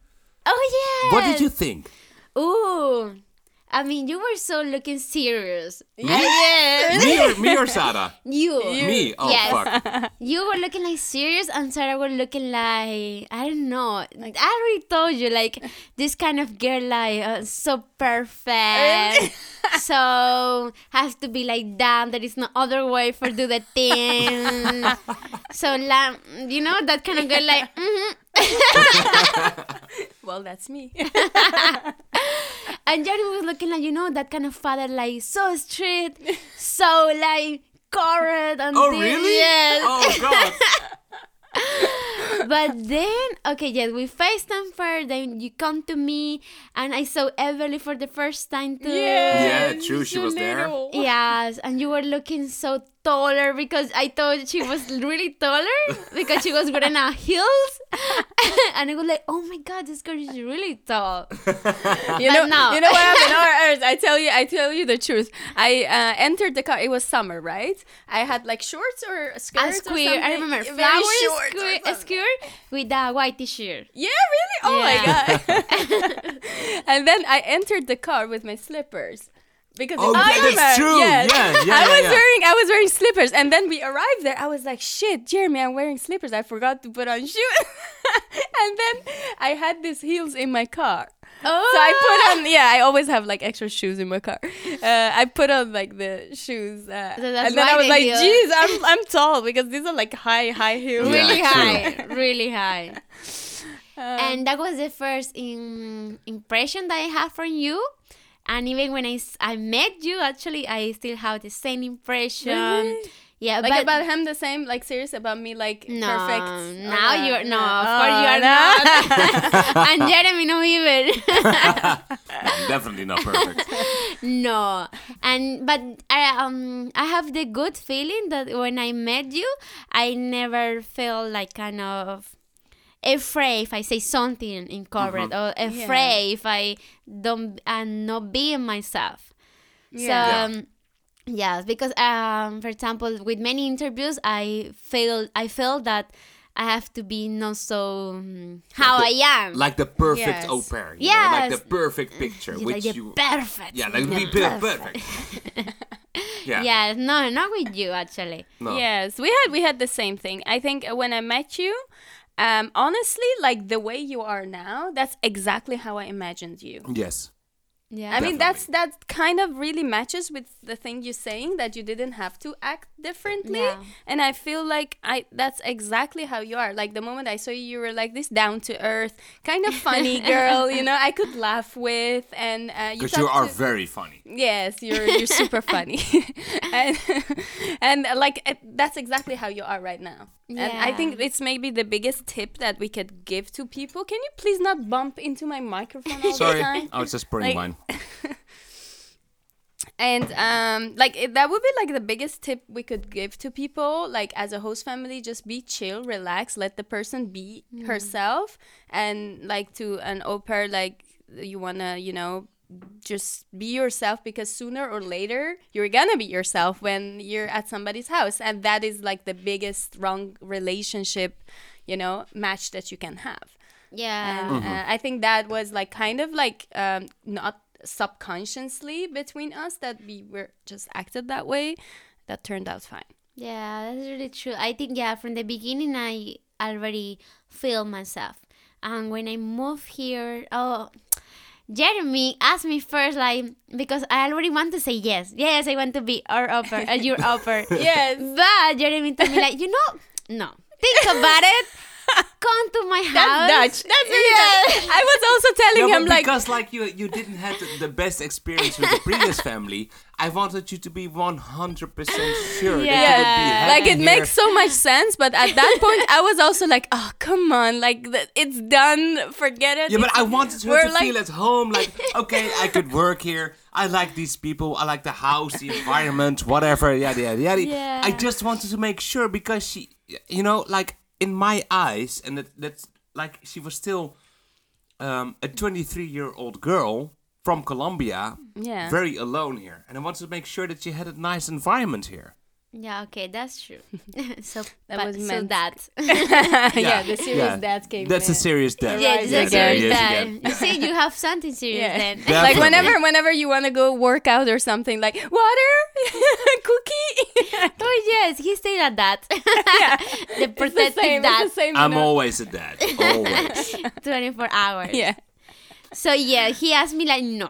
Oh yeah. what did you think? Ooh. I mean, you were so looking serious. yes. me, or, me or Sarah? <laughs> You. Me? Oh, Yes. fuck. <laughs> You were looking like serious, and Sarah were looking like I don't know. Like I already told you, like this kind of girl, like uh, so perfect. <laughs> so has to be like that. There is no other way for do the thing. so like you know that kind of girl, like. mhm. Well, that's me. And Jeremy was looking like, you know, that kind of father, like, so strict, <laughs> so, like, correct. And Oh, this- really? Yes. Oh, God. <laughs> But then, okay, yes, we FaceTime first, then you come to me, and I saw Everly for the first time, too. Yeah, true, she was there. Yes, and you were looking so taller because I thought she was really taller because she was wearing a heels. <laughs> and I was like, oh my god, this girl is really tall. <laughs> You know, no. you know what <laughs> happened? Or, or, I tell you, I tell you the truth. I uh, entered the car. It was summer, right? I had like shorts or a skirt A square, I remember, Very flower short square, a skirt with a white t-shirt. Yeah, really? Oh my god. and then I entered the car with my slippers. Because Oh, yeah, that's true. yes, Yeah, yeah, <laughs> I was yeah. wearing I was wearing slippers and then we arrived there. I was like, shit, Jeremy, I'm wearing slippers. I forgot to put on shoes. <laughs> and then I had these heels in my car. Oh, So I put on, yeah, I always have like extra shoes in my car. Uh, I put on like the shoes, uh, So and then I was like, heels. "Geez, I'm <laughs> I'm tall because these are like high high heels." Yeah, really high, really high. Um, and that was the first in, impression that I had from you. And even when I, I met you, actually, I still have the same impression. Really? Yeah, like but about him the same, like serious about me, like no, perfect. now Uh, you're no, no. of course Oh, you are no. not. <laughs> <laughs> and Jeremy, no even. <laughs> Definitely not perfect. no, and but I um I have the good feeling that when I met you, I never felt like kind of afraid if I say something incorrect or afraid if I don't I'm not being myself. Yeah. So um, yes, because um for example with many interviews I feel I feel that I have to be not so um, how Like I am. Like the perfect Yes. au pair. You know? Like the perfect picture. You which like you. perfect. Yeah, like be Yeah. perfect. <laughs> yeah. Yeah, no, not with you actually. No. Yes, we had we had the same thing. I think when I met you, um, honestly, like the way you are now, that's exactly how I imagined you. Yes. Yeah. I mean, that's that kind of really matches with the thing you're saying that you didn't have to act differently, Yeah. and I feel like I that's exactly how you are. Like the moment I saw you, you were like this down to earth, kind of funny <laughs> girl. You know, I could laugh with, and uh, you Because you are to- very funny. Yes, you're you're super <laughs> funny, <laughs> and and like it, that's exactly how you are right now. And I think it's maybe the biggest tip that we could give to people. Can you please not bump into my microphone all Sorry, the time? I was just putting Like- mine. <laughs> And um, like it, that would be like the biggest tip we could give to people. Like as a host family, just be chill, relax, let the person be herself, and like to an au pair, like you wanna, you know, just be yourself because sooner or later you're gonna be yourself when you're at somebody's house, and that is like the biggest wrong relationship, you know, match that you can have. yeah. And uh, I think that was like kind of like um, not subconsciously between us that we were just acted that way. That turned out fine. Yeah, that's really true. I think yeah, from the beginning I already feel myself. And when I moved here, oh Jeremy asked me first like because I already want to say yes. Yes, I want to be our au pair, uh, your au pair. <laughs> Yes. But Jeremy told me like, you know, no. Think about it. <laughs> Come to my house. That's house. Dutch. That's really Dutch. <laughs> I was also telling Yeah, him but like because like you you didn't have the, the best experience with the previous family, I wanted you to be 100% sure that you would be yeah like it here. makes so much sense but at that point i was also like oh come on like it's done forget it Yeah, but I wanted her we're to like- feel at home. Like, <laughs> okay, I could work here. I like these people. I like the house, the environment, whatever. Yada yada yada. Yeah. I just wanted to make sure because she, you know, like in my eyes, and that, that's like she was still um, a 23 year old girl from Colombia, Yeah. very alone here, and I wanted to make sure that she had a nice environment here. Yeah, okay, that's true. <laughs> so That but, was so meant- that. <laughs> yeah, the serious Yeah. dad came That's a serious dad. yeah, Right it's a serious Yes, that. You see, you have something serious Yeah. then. <laughs> like whenever whenever you want to go work out or something like water cookie oh yes, he stayed at that. the it's the protective same dad, it's the same you I'm know? always a dad. Always. 24 hours. yeah So yeah, he asked me like, no.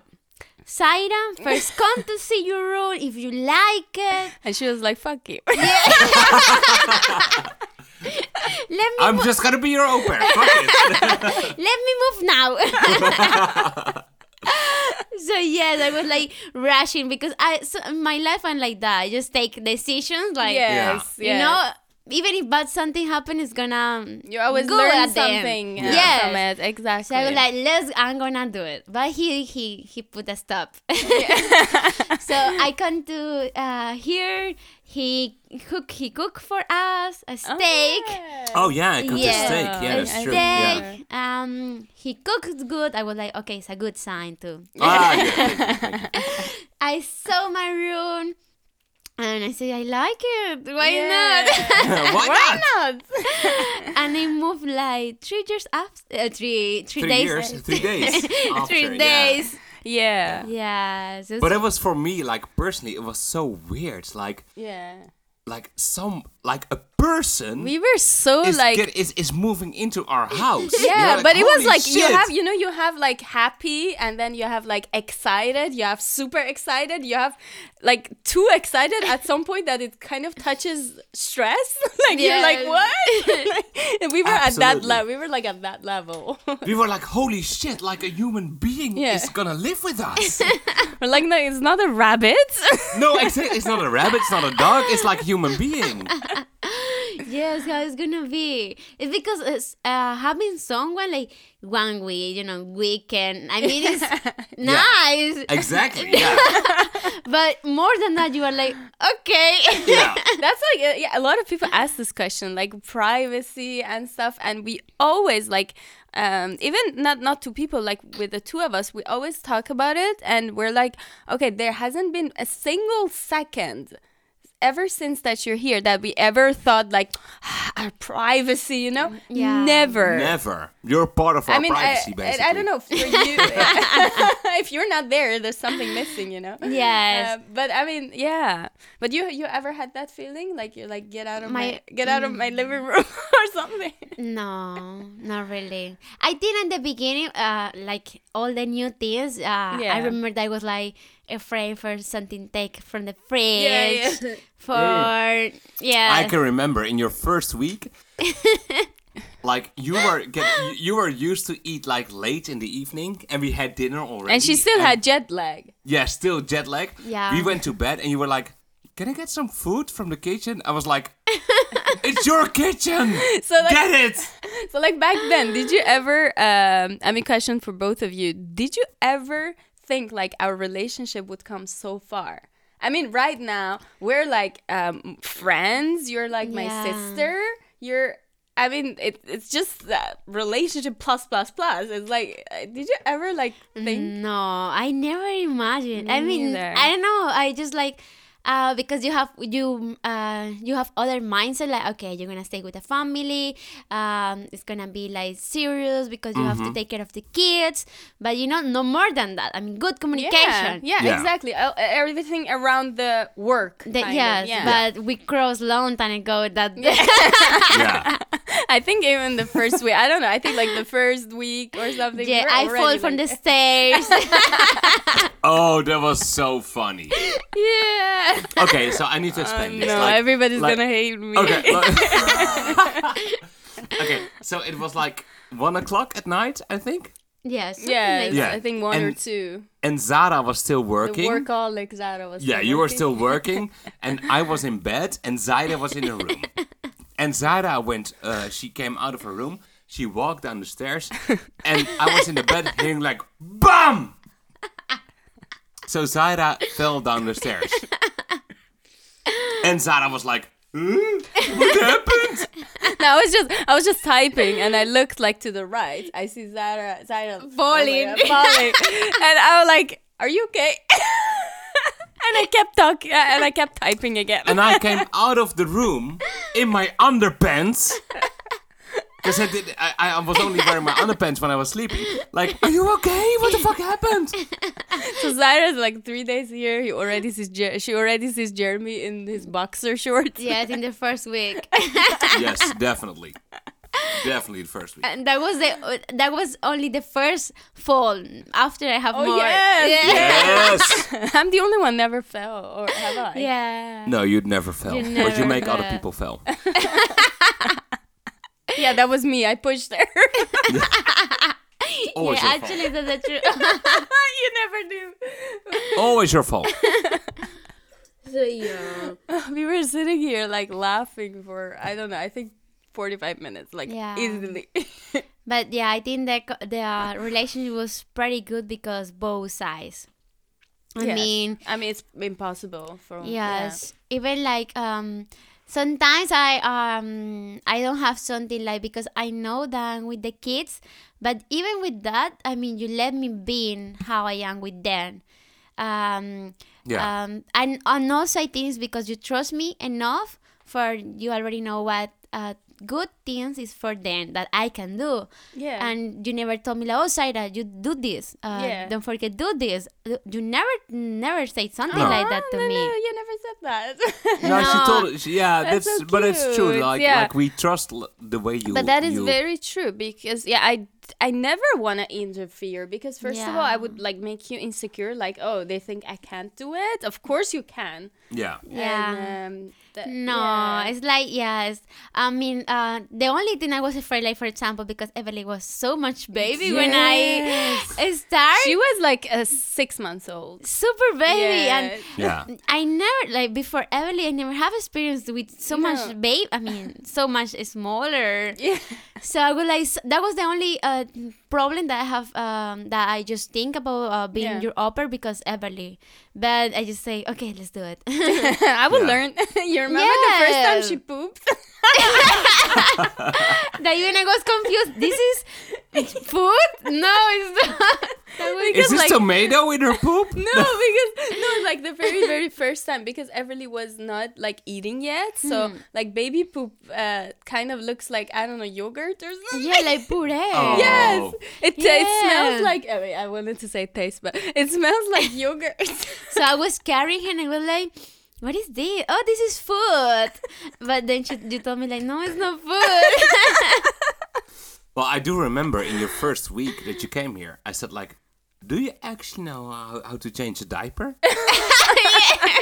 Zaira, first <laughs> come to see your room if you like it. and she was like fuck you <laughs> Let me I'm mo- just gonna be your au pair. Fuck it. <laughs> let me move now. so yes, I was like rushing because I so my life I'm like that. I just take decisions like yes you know, even if bad something happen, it's gonna you always go learn at the end. something yeah. Yes. from it exactly So I was like, let's, I'm gonna do it. But he he he put a stop. <laughs> so I come to uh, here. He cook he cook for us a steak. Oh yeah, I cooked Yeah. a steak. Yeah, a that's steak. true. Yeah. Um, he cooked good. I was like, okay, it's a good sign too. Ah, yeah. thank you, thank you. <laughs> I saw my room, and I say, I like it. Why Yeah. not? <laughs> Why, why not? not <laughs> and I moved like three years after, uh, three three, Three days. years, three days. <laughs> after, three yeah. days. yeah Yeah. so But it was for me, like personally, it was so weird. Like, yeah like some, like a person we were so is, like get, is is moving into our house. <laughs> yeah, like, but it was "Holy like you have you know you have like happy and then you have like excited you have super excited you have like too excited at some point that it kind of touches stress <laughs> like you're like what <laughs> Like, we were at that level we were like at that level We were like, holy shit! Like a human being Yeah. is gonna live with us. we're like no it's not a rabbit no, exactly. It's not a rabbit. It's not a dog. It's like a human being. Yes, how it's gonna be. It's because it's, uh, having someone like one week, you know, weekend. I mean, it's <laughs> nice, Exactly. <laughs> Yeah. but more than that, you are like, okay. Yeah. <laughs> That's like yeah, a lot of people ask this question, like privacy and stuff, and we always like um even not not to people like with the two of us we always talk about it and we're like okay there hasn't been a single second ever since that you're here that we ever thought like <sighs> our privacy you know Yeah. never Never. You're part of our I mean, privacy, I, basically. I don't know for you. <laughs> <laughs> if you're not there, there's something missing, you know. Yes. Uh, but I mean, yeah. But you you ever had that feeling like you're like get out of my, My- get out of my living room <laughs> or something? No, not really. I think in the beginning, uh, like all the new things, uh, Yeah. I remember that I was like afraid for something take from the fridge. yeah. <laughs> For yeah. I can remember in your first week, <laughs> like you were get you- you were used to eat like late in the evening, and we had dinner already. And she still and- had jet lag. yeah, still jet lag. Yeah. we went to bed, and you were like, "Can I get some food from the kitchen?" I was like, <laughs> "It's your kitchen. So like, Get it." so like back then, did you ever? Um, I mean, question for both of you: Did you ever think like our relationship would come so far? I mean, right now we're like um, friends. You're like my Yeah. sister. You're. I mean, it, it's just that relationship plus plus plus. It's like, uh, did you ever like think? No, I never imagined. I mean, neither. I don't know. I just like uh, because you have you uh, you have other mindset like okay you're gonna stay with the family um, it's gonna be like serious because you have to take care of the kids but you know no more than that I mean good communication yeah, Yeah. exactly. Uh, everything around the work. The- yes yeah. but we crossed long time ago that Yeah, <laughs> <laughs> <laughs> I think even the first week, I don't know. I think like the first week or something. yeah I fall already, from the like- stairs <laughs> Oh, that was so funny. yeah Okay, so I need to explain oh, this. No, Like- everybody's like- gonna hate me. Okay. <laughs> okay, so it was like one o'clock at night, I think. Yes. something Yes, like Yeah, I think one or two. And Zahra was still working. The working. workaholic Zahra was. Yeah, still you were still working, and I was in bed, and Zaira was in her room. And Zaira went, uh, she came out of her room, she walked down the stairs, and I was in the bed hearing like, BAM! So Zaira fell down the stairs. And Zahra was like, huh? What happened? <laughs> No, I was just I was just typing and I looked like to the right. I see Zaira Zaira Falling. oh God, falling. and I was like, "Are you okay?" <laughs> and I kept talking uh, and I kept typing again. And I came <laughs> out of the room in my underpants. Because I did, I, I was only wearing my underpants when I was sleeping. Like, are you okay? What the fuck happened? so Zaira's like three days here. He already sees Jer- she already sees Jeremy in his boxer shorts. Yes, in the first week. yes, definitely, definitely the first week. and that was the uh, that was only the first fall. After I have Oh more. yes, Yes. <laughs> I'm the only one never fell, or have I? Yeah. No, you'd never fell, you never but you never make other people fell. <laughs> Yeah, that was me. I pushed her. Always yeah, your actually, that's <laughs> true. you never do. fault. Always your fault. so yeah. we were sitting here like laughing for I don't know. I think 45 minutes, like Yeah. easily. <laughs> But yeah, I think the co- the uh, relationship was pretty good because both sides. I Yes. mean, I mean, it's impossible for yes, even like um, sometimes I um I don't have something like because I know that I'm with the kids, but even with that, I mean, you let me be in how I am with them. Um, Yeah. um, and, and also I think it's because you trust me enough for you already know what uh, good things is for them that I can do. Yeah. And you never told me like, oh, Zaira, you do this. Uh, Yeah. Don't forget do this. You never, never say something No. like that to Oh, no, me. No, you never said that. <laughs> No, she No. told us. Yeah, That's that's, so but it's true. Like, yeah. like we trust the way you. but that is you, very true because yeah, I I never want to interfere because first of all, I would like make you insecure. Like, oh, they think I can't do it. Of course you can. Yeah. Yeah. And, um, that- No, yeah. it's like yes. I mean, uh, the only thing I was afraid, like for example, because Evelyn was so much baby when I <laughs> started. She was like a six months old. super baby, Yeah. and Yeah. I never like before Evelyn. I never have experience with so No. much babe. I mean, so much smaller. Yeah. So I would like s- that was the only uh, problem that I have um, that I just think about uh, being Yeah. your au pair because Everly, but I just say okay, let's do it. <laughs> I will Yeah. learn. <laughs> you remember the first time she pooped? <laughs> that even I was confused. This is food? No, it's not. That was- Is this like- tomato in her poop? <laughs> No, because no, like the very very first time because Everly was not like eating yet, so like baby poop uh, kind of looks like I don't know yogurt or something. yeah, like puree. Oh. Yes, it, it smells like. I, mean, I wanted to say taste, but it smells like <laughs> yogurt. So I was carrying her and I was like, what is this? Oh, this is food. <laughs> But then she, you told me like, no, it's not food. <laughs> Well, I do remember in your first week that you came here, I said like, "Do you actually know how, how to change a diaper?" <laughs>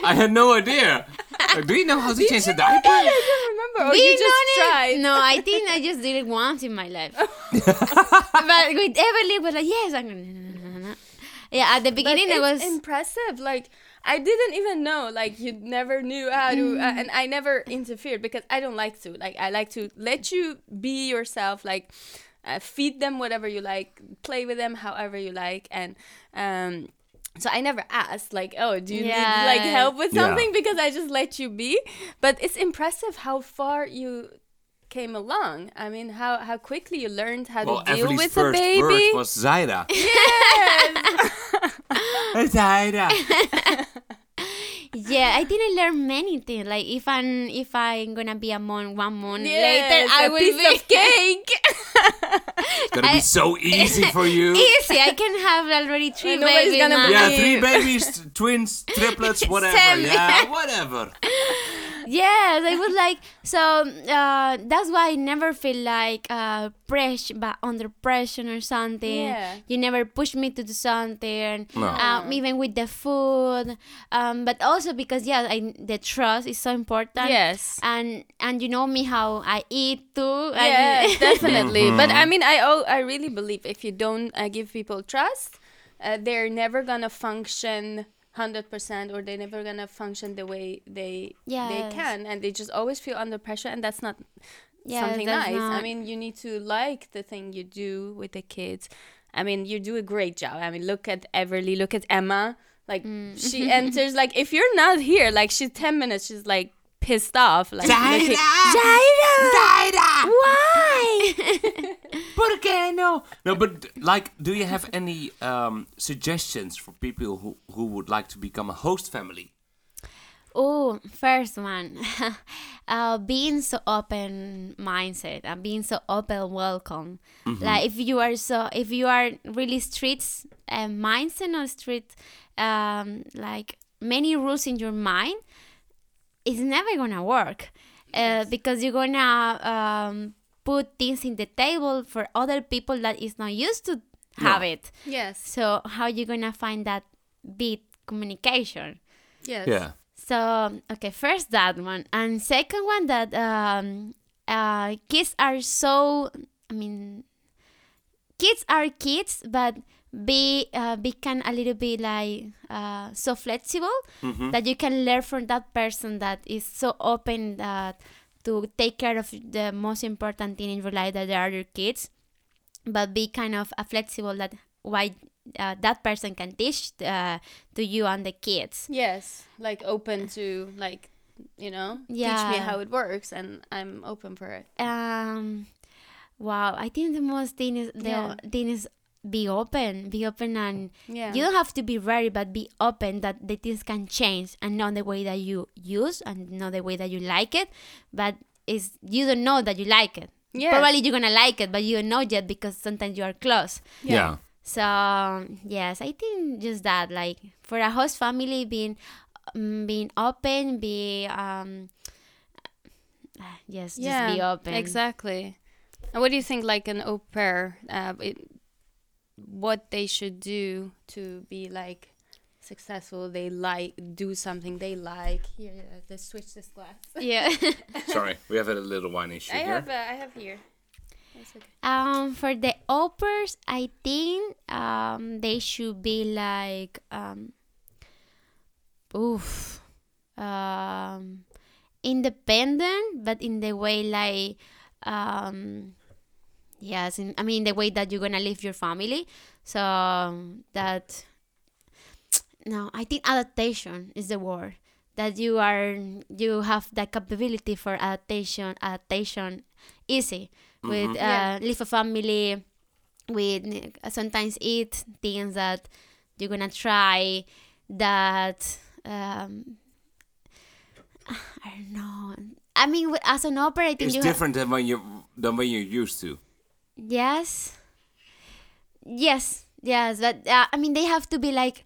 I had no idea. Like, do you know how to change a diaper? I don't remember. Oh, or Being you just honest, tried. No, I think I just did it once in my life. but with Evelyn, was like, yes, I'm gonna. Yeah, at the beginning, it was. impressive. Like I didn't even know. Like you never knew how to, Mm. uh, and I never interfered because I don't like to. Like I like to let you be yourself. Like uh, feed them whatever you like, play with them however you like, and um. So I never asked like, oh, do you need like help with Yeah. something? Because I just let you be. But it's impressive how far you came along. I mean, how how quickly you learned how Well, to deal Evelyn's with a first baby. word was Zaira. <laughs> Yes. <laughs> Zaira. <laughs> Yeah, I didn't learn many things. Like if I'm if I'm gonna be a mom one month Yes, later, I a will piece be of cake. It's gonna be so easy for you. easy. I can have already three babies. gonna Yeah, three babies, t- twins, triplets, whatever. Seven. Yeah, whatever. Yes, I was like so. Uh, that's why I never feel like uh, pressure, but under pressure or something. Yeah. You never push me to do something. No. Um, even with the food, um, but also because yeah, I, the trust is so important. Yes. And and you know me how I eat too. Yeah, I, <laughs> definitely. But I mean, I oh, I really believe if you don't uh, give people trust, uh, they're never gonna function hundred percent, or they're never gonna function the way they they can, and they just always feel under pressure, and that's not Yeah, something that's nice. I mean, you need to like the thing you do with the kids. I mean, you do a great job. I mean, look at Everly, look at Emma. Like Mm. she <laughs> enters, like if you're not here, like she's ten minutes, she's like pissed off. Like looking- why? <laughs> <laughs> ¿Por qué no? No, but like, do you have any um, suggestions for people who, who would like to become a host family? Oh, first one, <laughs> uh, being so open mindset and being so open welcome. Like if you are so, if you are really strict uh, mindset or strict, um, like many rules in your mind, it's never gonna work, uh, because you're gonna um, put things in the table for other people that is not used to have it. yes, So how are you gonna find that bit communication? yes, Yeah. So okay, first that one, and second one that um, uh, kids are so. I mean, kids are kids, but be uh, become a little bit like uh, so flexible that you can learn from that person that is so open that to take care of the most important thing in your life that they are your kids, but be kind of uh, flexible that why uh, that person can teach uh, to you and the kids. yes. Like open to like, you know, teach me how it works, and I'm open for it. um wow i think the most thing is the Yeah. thing is be open be open and Yeah. you don't have to be ready but be open that the things can change and not the way that you use and not the way that you like it but is you don't know that you like it Yes. probably you're gonna like it but you don't know yet because sometimes you are close Yeah. so yes i think just that like for a host family being um, being open be um yes just be open Exactly. And what do you think, like an au pair, uh, it, what they should do to be like successful? They like do something they like. Here, uh, let's switch this glass. <laughs> yeah <laughs> Sorry, we have a little wine issue I here. have, uh, I have here. Okay. Um, for the au pairs, I think um they should be like um, oof, um, independent, but in the way like um, yes, in, I mean the way that you're gonna live your family. So that no, I think adaptation is the word that you are you have the capability for adaptation adaptation easy with uh, Yeah. live a family with sometimes eat things that you're gonna try that um I don't know I mean as an au pair I think It's you have- different than when you than when you're used to. Yes. Yes. Yes. But uh, I mean, they have to be like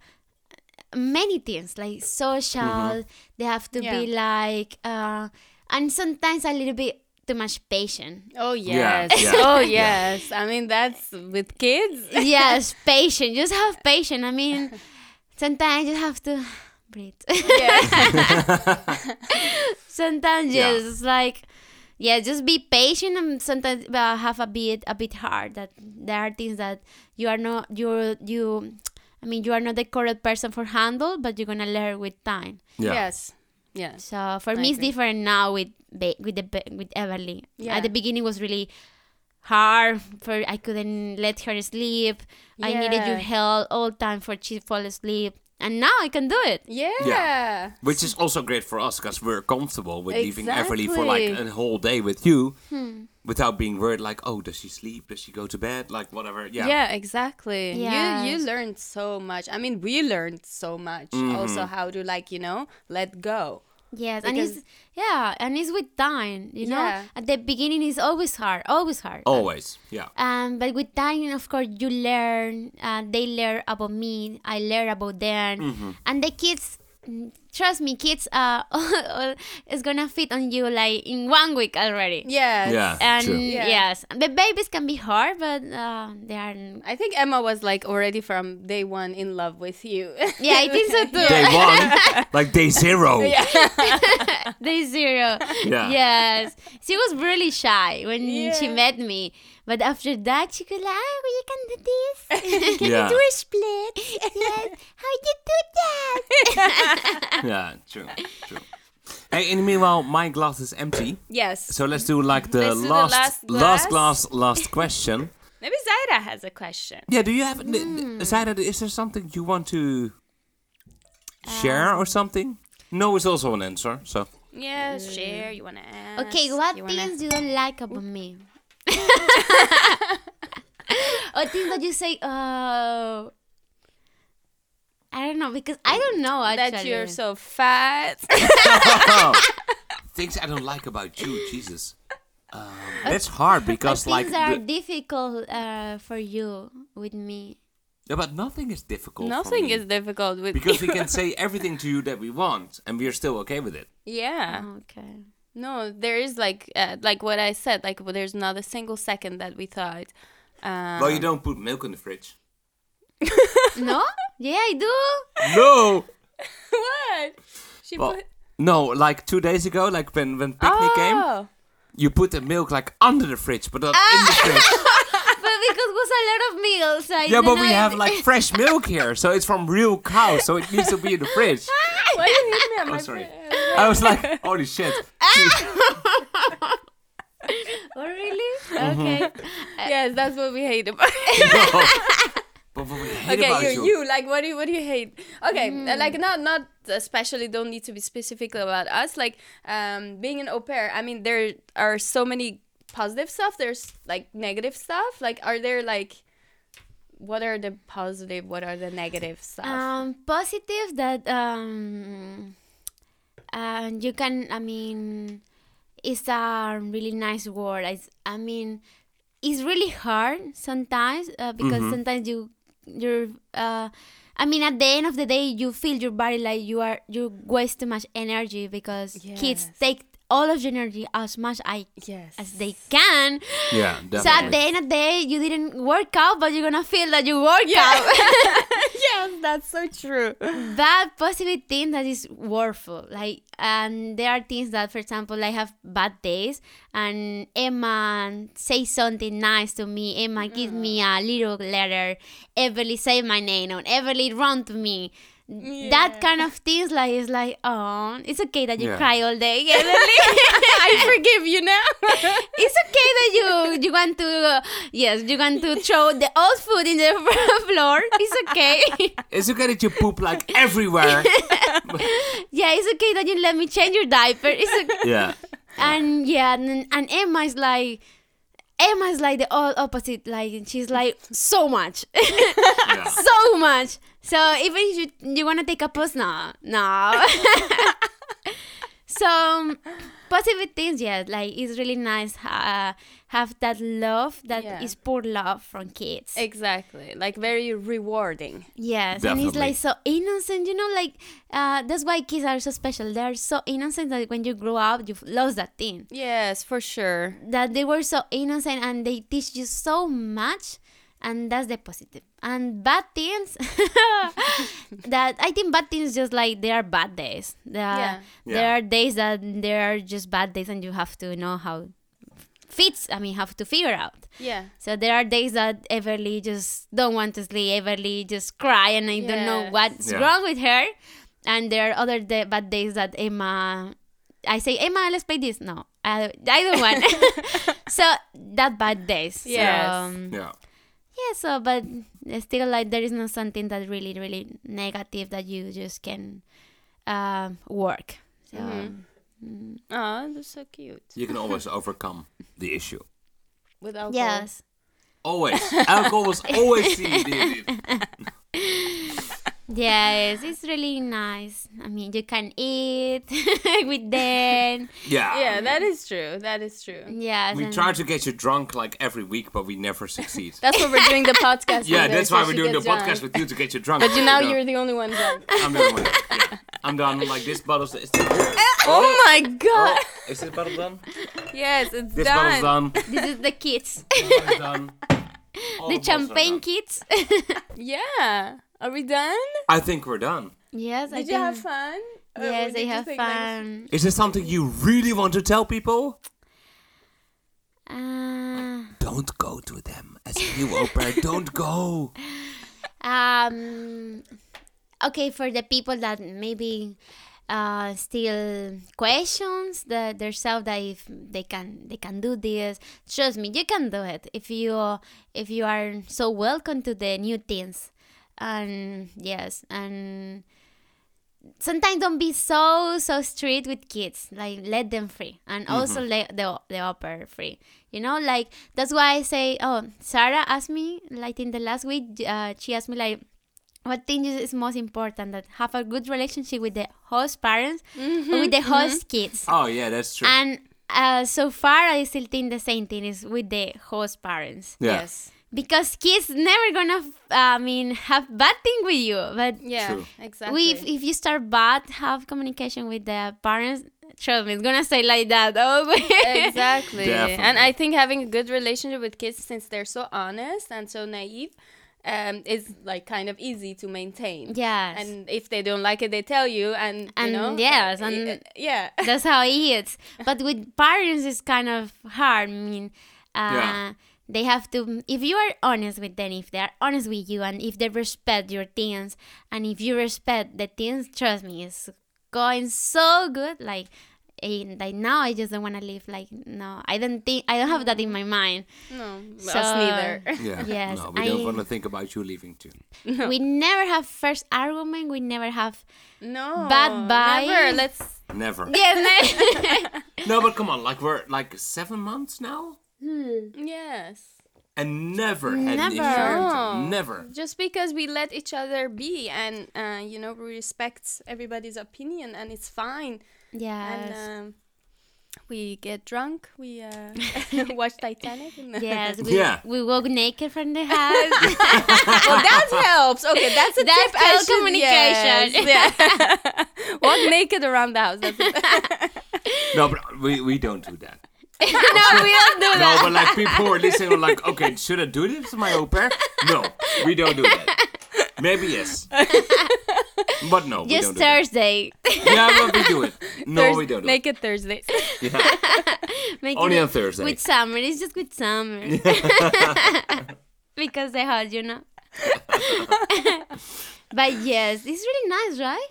many things, like social. They have to be like, uh, and sometimes a little bit too much patient. Oh yes. yeah, oh yeah. yes. I mean that's with kids. yes, <laughs> patient. Just have patience. I mean, sometimes you have to breathe. yeah. <laughs> sometimes Yeah. just like yeah just be patient and sometimes uh, have a bit a bit hard that there are things that you are not you you i mean you are not the correct person for handle but you're gonna learn with time Yeah. Yes. Yes. so for I me it's different now with ba- with the ba- with everly Yeah. at the beginning was really hard for i couldn't let her sleep Yeah. i needed your help all time for she fall asleep and now i can do it Yeah. yeah. Which is also great for us because we're comfortable with leaving Everly for like a whole day with you Hmm. without being worried like, oh, does she sleep? Does she go to bed? Like whatever. Yeah. Yeah, exactly. You Yes. you learned so much. I mean, we learned so much. Also, how to like you know let go. Yes, and Because- it's yeah, and it's with time, you know. Yeah. At the beginning, it's always hard, always hard. Always. Yeah. Um, but with time, of course, you learn. Uh, they learn about me. I learn about them, Mm-hmm. and the kids, trust me, kids, uh, <laughs> is gonna fit on you like in one week already. Yes. Yeah. And true. Yeah. yes, the babies can be hard, but uh, they are. I think Emma was like already from day one in love with you. <laughs> Yeah, I think so too. Day one, <laughs> like day zero. yeah. Day zero. Yeah. Yes. She was really shy when she met me. But after that, she could like, oh, you can do this. can <laughs> <laughs> Yeah. you do a split? yes. How you do that? <laughs> Yeah, true, true. Hey, in the meanwhile, my glass is empty. yes. So let's do like the Let's do the last, last last glass. glass, last question. Maybe Zaira has a question. Yeah, do you have, Hmm. Zaira, is there something you want to share Um, or something? No is also an answer, so. Yes, share. You wanna ask? Okay, what you wanna- things you don't like about me? <laughs> or things that you say, oh. I don't know, because I don't know actually. that you're so fat. <laughs> <laughs> Things I don't like about you, Jesus. Um, that's hard because, things like, that are the- difficult uh, for you with me. yeah, but nothing is difficult. for Nothing me. is difficult with because we can say everything to you that we want, and we are still okay with it. yeah. Okay. No, there is like uh, like what I said. Like well, there's not a single second that we thought. Um, well, you don't put milk in the fridge. <laughs> No? Yeah, I do. No. <laughs> what? She Well, put. no, like two days ago, like when when picnic came, Oh. you put the milk like under the fridge, but not in the fridge. <laughs> But because it was a lot of meals, I Yeah, but we didn't- have like fresh milk here, so it's from real cows, so it needs to be in the fridge. Why you hit me on Oh, my sorry. I was like, holy shit. <laughs> Oh, really? Mm-hmm. Okay. <laughs> Yes, that's what we hate about. <laughs> But what we hate okay, about you, you. you like what do you what do you hate? Okay, Mm. uh, like not not especially don't need to be specific about us. Like um, being an au pair. I mean, there are so many positive stuff. There's like negative stuff. Like, are there like what are the positive? What are the negative stuff? Um, positive that um, uh, you can. I mean, it's a really nice word. I, I mean, it's really hard sometimes uh, because sometimes you you're. Uh, I mean, at the end of the day, you feel your body like you are you waste too much energy because kids take all of your energy as much I, yes. as they can. Yeah, definitely. So at the definitely. end of the day, you didn't work out, but you're gonna feel that you work out. <laughs> <laughs> yes, that's so true. bad positive thing that is worthful like and there are things that for example i have bad days and emma say something nice to me emma give me mm. a little letter everly say my name or everly run to me that kind of things like is like oh it's okay that you Yeah. cry all day <laughs> everly I forgive you now. <laughs> it's okay that you you want to uh, yes you want to throw the old food in the <laughs> floor it's okay It's okay that you poop like everywhere. yeah it's okay that you let me change your diaper it's okay yeah. and yeah and, and emma is like emma is like the all opposite like she's like so much yeah. so much so even if you, you want to take a post no no <laughs> so um, positive things yeah like it's really nice uh, have that love that is Yeah. pure love from kids exactly. Like very rewarding. Yes, and it's like so innocent, you know, like uh, that's why kids are so special. They are so innocent that when you grow up, you lost that thing. Yes, for sure. That they were so innocent and they teach you so much, and that's the positive. And bad things, <laughs> that I think bad things just like there are bad days. There are, Yeah. there Yeah. are days that there are just bad days, and you have to know how fits. I mean, have to figure out. Yeah. So there are days that Everly just don't want to sleep. Everly just cry, and I don't know what's Yeah. wrong with her. And there are other day, bad days that Emma, I say Emma, let's play this. No, I, I don't want. <laughs> <laughs> so that bad days. Yes. So, um, Yeah. Yeah. So, but still, like there is not something that really, really negative that you just can um, work. So. Mhm. Oh, that's so cute. You can always <laughs> overcome the issue. With alcohol. Yes. Always. Alcohol was always the, the, the Yes, it's really nice. I mean, you can eat <laughs> with them. Yeah. Yeah, that is true. That is true. Yes. We and- try to get you drunk like every week, but we never succeed. That's what we're doing the podcast. yeah, that's why we're doing the <laughs> drunk. podcast with you to get you drunk. But you now know. you're the only one drunk. I'm the only one. Yeah. <laughs> I'm done. Like this bottle's. Is this, oh my oh. god! Oh, is this bottle done? Yes, it's This done. This bottle's done. This is the kids. This bottle's done. All the champagne done. kids. Yeah. Are we done? I think we're done. yes, I Did think. you have fun? Or Yes, I have think, like, fun. Is there something you really want to tell people? Uh, Don't go to them as a new au pair. Don't go. um, okay, for the people that maybe uh, still questions the themselves that if they can they can do this, trust me, you can do it if you if you are so welcome to the new things, and yes, and sometimes don't be so so strict with kids. Like let them free. And also let the the au pair free. You know like that's why i say oh sarah asked me like in the last week uh, she asked me like what thing is is most important? That have a good relationship with the host parents or with the host kids. Oh yeah, that's true. and uh, so far i still think the same thing is with the host parents. Yeah. Yes. Because kids never gonna uh, i mean have bad thing with you but Yeah. True. Exactly. we, if, if you start bad, have communication with the parents. Trust me, it's gonna stay like that always. <laughs> exactly. Definitely. And I think having a good relationship with kids, since they're so honest and so naive, um, is like kind of easy to maintain. yes, And if they don't like it, they tell you, and And you know, yes, and- uh, yeah, that's how it is. <laughs> But with parents, it's kind of hard. I mean, uh, Yeah. They have to. If you are honest with them, if they are honest with you, and if they respect your things, and if you respect the things, trust me, it's going so good. Like. eh, like now, I just don't want to live like no. I don't think I don't have that in my mind. no, So- us neither. <laughs> Yeah. Yes, No, we don't want to think about you leaving too. We never have first argument. We never have no, Bad bye. Never. Let's. Never. Yes, ne- <laughs> <laughs> No, but come on, like we're like seven months now, Yes. and never had an issue. Never. No. Never. Just because we let each other be, and uh, you know, we respect everybody's opinion, and it's fine. Yeah. And um, we get drunk. We uh, <laughs> watch Titanic. And <laughs> yes, we, Yeah. we walk naked from the house. <laughs> well, that helps. Okay, that's a That's tip. I called should- communication. yes, yeah. Walk naked around the house. No, but we, we don't do that. No, we don't do No, but like people who are listening are like, okay, should I do this to my au pair? No, we don't do that. Maybe yes. But no, we Just don't do that. Thursday. Yeah, but we do it. No, Thurs- we don't do it. Naked Thursdays. <laughs> Yeah. Make Only it on Thursday. With summer. It's just with summer. <laughs> because they hot, you know. <laughs> but yes, it's really nice, right?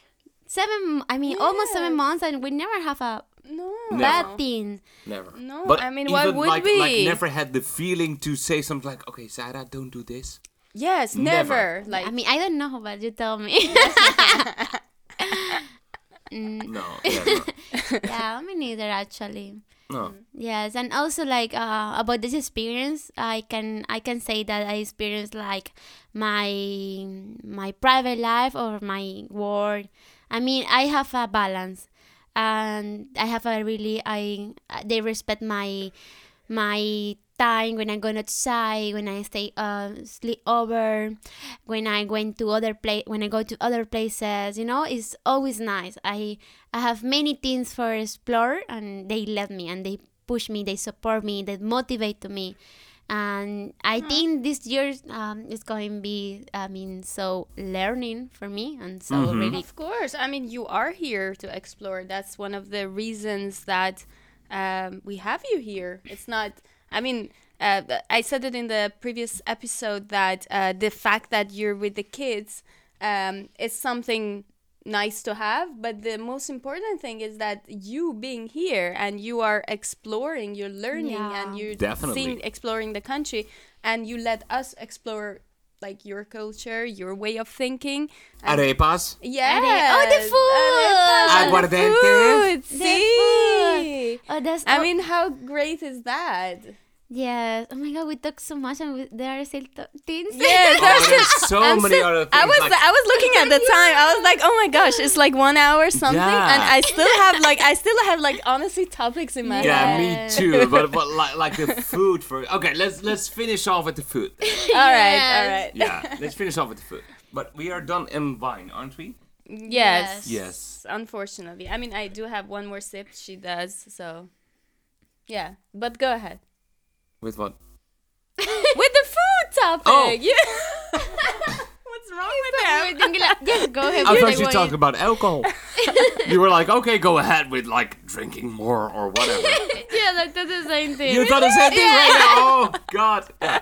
Seven, I mean, almost seven months, and we never have a No. bad thing. Never. No, but I mean, why even, would like, we? Like never had the feeling to say something like, okay, Sarah, don't do this. Yes, Never. never. Like I mean, I don't know, but you tell me. <laughs> No, <laughs> never. yeah, me neither, actually. No. Yes, and also like uh, about this experience, I can I can say that I experienced like my my private life or my work. I mean, I have a balance, and I have a really I they respect my my time when I go outside, when I stay uh sleep over, when I went to other place when I go to other places. You know, it's always nice. I I have many things for explore, and they let me and they push me, they support me, they motivate me. And I think this year um, is going to be, I mean, so learning for me, and so really Of course. I mean, you are here to explore. That's one of the reasons that um, we have you here. It's not, I mean, uh, I said it in the previous episode that uh, the fact that you're with the kids um, is something nice to have, but the most important thing is that you being here and you are exploring, you're learning, Yeah. and you're Definitely. seeing, exploring the country, and you let us explore like your culture, your way of thinking. and- Arepas. Yes. Oh, the food! Aguardiente. Food. The See. Oh, that's I oh, mean, how great is that? Yes. Oh my god, we talked so much and we, there are still to- things. Yes, <laughs> Oh, there's so I'm many still- other things. I was like, I was looking at the <laughs> time. I was like, oh my gosh, it's like one hour something, Yeah. and I still have like I still have like honestly topics in my mind. yeah, head. me too. But but <laughs> like like the food for okay. Let's let's finish off with the food. All right, all Yes. right. Yeah, let's finish off with the food. But we are done in wine, aren't we? Yes. Yes. Unfortunately, I mean, I do have one more sip. She does, so yeah. But go ahead With what? with the food topic. Oh. Yeah. <laughs> What's wrong with him? Just go ahead. I with thought the you wine. talked about alcohol. <laughs> you were like, okay, go ahead with like drinking more or whatever. <laughs> Yeah, like that's the same thing. You thought the same thing right now. Oh God. Yeah.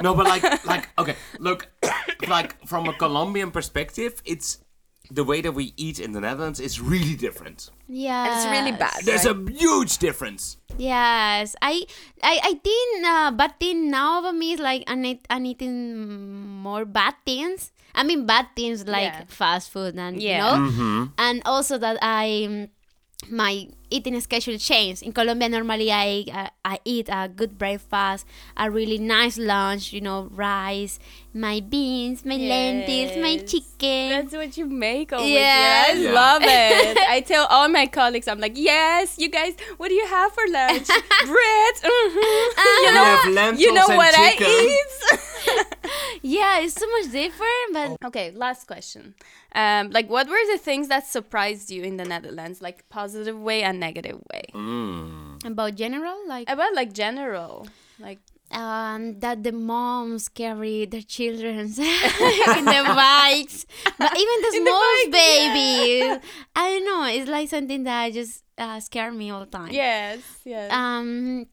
No, but like, like, okay, look, <coughs> like from a Colombian perspective, it's the way that we eat in the Netherlands is really different. Yeah. It's really bad. There's right? a huge difference. Yes, I, I, I think uh, bad thing now about me is like I'm, eat, I'm eating more bad things. I mean bad things like Yeah. fast food and Yeah. you know, and also that I um, my eating schedule changed. In Colombia, normally I uh, I eat a good breakfast, a really nice lunch. You know, rice, my beans, my lentils, my chicken. That's what you make over Yes. here. I Yeah. love <laughs> it. I tell all my colleagues, I'm like, yes, you guys, what do you have for lunch? <laughs> Bread. mhm. <laughs> You know, have you know what chicken. I eat. Yeah, it's so much different, but okay, last question. Um, like, what were the things that surprised you in the Netherlands, like positive way and negative way? Mm. about general like. About like general, like um, that the moms carry their children <laughs> in the bikes, but even the <laughs> In the small bikes, yeah. babies. I don't know. It's like something that just uh, scare me all the time. yes, yes. Um,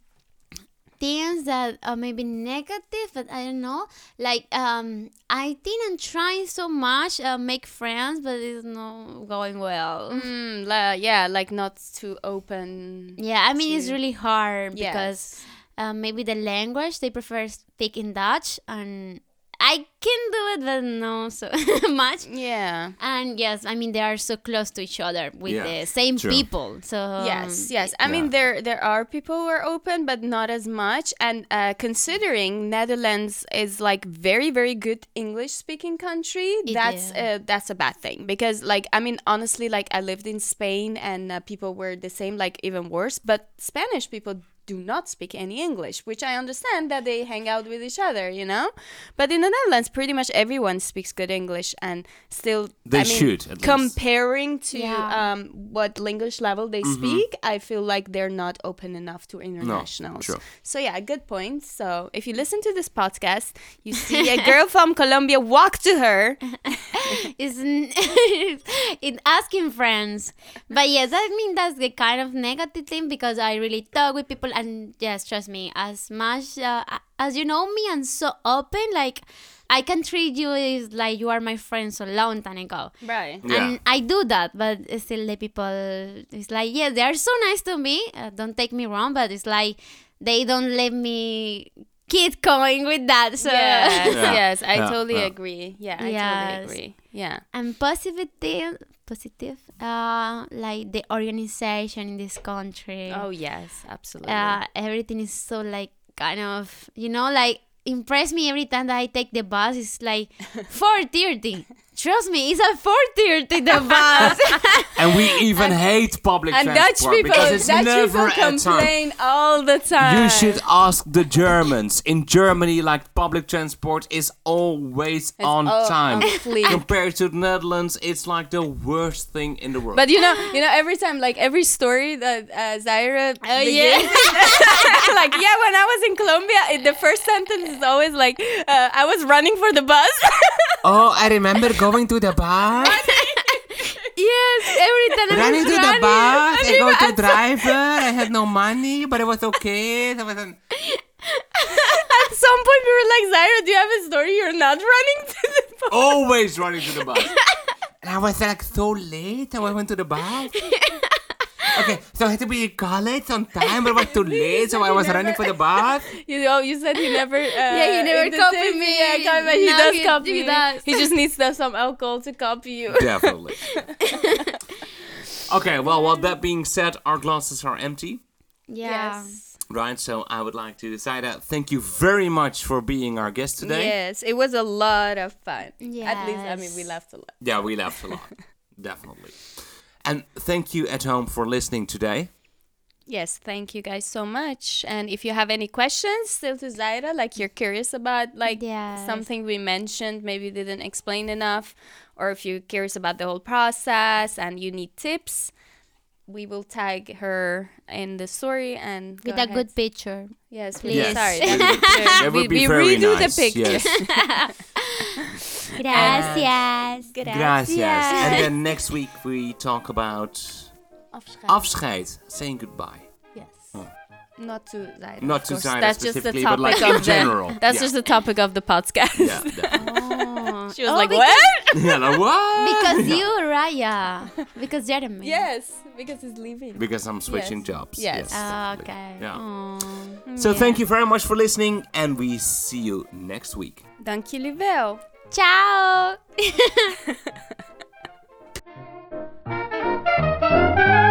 things that are maybe negative, but I don't know. Like um, I think I'm trying so much uh, make friends, but it's not going well. Mm, la, yeah, like not too open. Yeah, I mean it's really hard because Yes. uh, maybe the language they prefer speak in Dutch, and I can do it, but no so <laughs> much. Yeah. And yes, I mean they are so close to each other with Yeah, the same true. people. So Yes, um, yes. I Yeah. mean, there there are people who are open, but not as much. And uh, considering Netherlands is like very very good English speaking country, It that's uh, that's a bad thing because like I mean honestly, like I lived in Spain and uh, people were the same, like even worse. But Spanish people do not speak any English, which I understand that they hang out with each other, you know. But in the Netherlands, pretty much everyone speaks good English, and still They I mean, should, at least. comparing to Yeah. um, what language level they speak, I feel like they're not open enough to internationals. true. So yeah, good point. So if you listen to this podcast, you <laughs> see a girl from Colombia, walk to her. <laughs> it's in <laughs> asking friends. But yes, I mean that's the kind of negative thing because I really talk with people and yes, trust me, as much uh, as you know me and so open, like I can treat you as like you are my friend so long time ago. Right. Yeah. And I do that, but still the people, it's like, yeah, they are so nice to me. Uh, don't take me wrong, but it's like they don't let me keep going with that. So Yes, Yeah. yes, I Yeah, totally yeah. agree. Yeah, I Yes. totally agree. Yeah. and positive thing, positive, uh, like the organization in this country. Oh yes, absolutely. uh, everything is so like kind of you know like impress me every time that I take the bus. It's like <laughs> four thirty. Trust me, it's at four thirty the bus. <laughs> And we even hate public and Dutch transport people, because it's Dutch never people at time. complain all the time. You should ask the Germans. In Germany, like public transport is always on all time. on. Compared to the Netherlands, it's like the worst thing in the world. But you know, you know, every time, like every story that uh, Zaira Oh, begins, <laughs> like yeah, when I was in Colombia, it, the first sentence is always like, uh, "I was running for the bus." <laughs> oh, I remember going to the bar. <laughs> yes, every time I running was to the running. bar. I go to <laughs> driver. I had no money, but it was okay. There was an- <laughs> At some point, we were like, "Zaira, do you have a story? You're not running to the bus." always running to the bus. and I was like so late. I went to the bus. Okay, so I had to be in college on time, but it was too <laughs> late, so I was running for the <laughs> bus. You know, you said he never. <laughs> Uh, Yeah, he never copied me. me. Yeah, copy, but he Now does he- copy he does. He just needs to have some alcohol to copy you. Definitely. okay, well, well, that being said, our glasses are empty. Yeah. Yes. Right, so I would like to, decide that. thank you very much for being our guest today. Yes, it was a lot of fun. At least, I mean, we laughed a lot. Yeah, we laughed a lot. Definitely. And thank you at home for listening today. Yes, thank you guys so much. And if you have any questions still to Zaira, like you're curious about like Yes. something we mentioned, maybe didn't explain enough, or if you're curious about the whole process and you need tips, we will tag her in the story and With a ahead. good picture. Yes, please. Yes. sorry. That That, picture. <laughs> That would we, be we very redo nice. the picture. Yes. <laughs> <laughs> Gracias. Gracias. And then next week we talk about Afscheid. afscheid, saying goodbye. Yes. Hmm. Not to Zaira. Not of to course. Zaira That's just the topic but like of in general. The, that's Yeah. just the topic of the podcast. Yeah, definitely. Oh. She was oh, like, because, what? <laughs> yeah, like, what? Because <laughs> you, Raya. Because Jeremy. Yes, because he's leaving. Because I'm switching yes. jobs. Yes. yes oh, okay. Yeah. Aww. Mm, so yeah. thank you very much for listening, and we see you next week. Danke, Livel. Ciao. <laughs>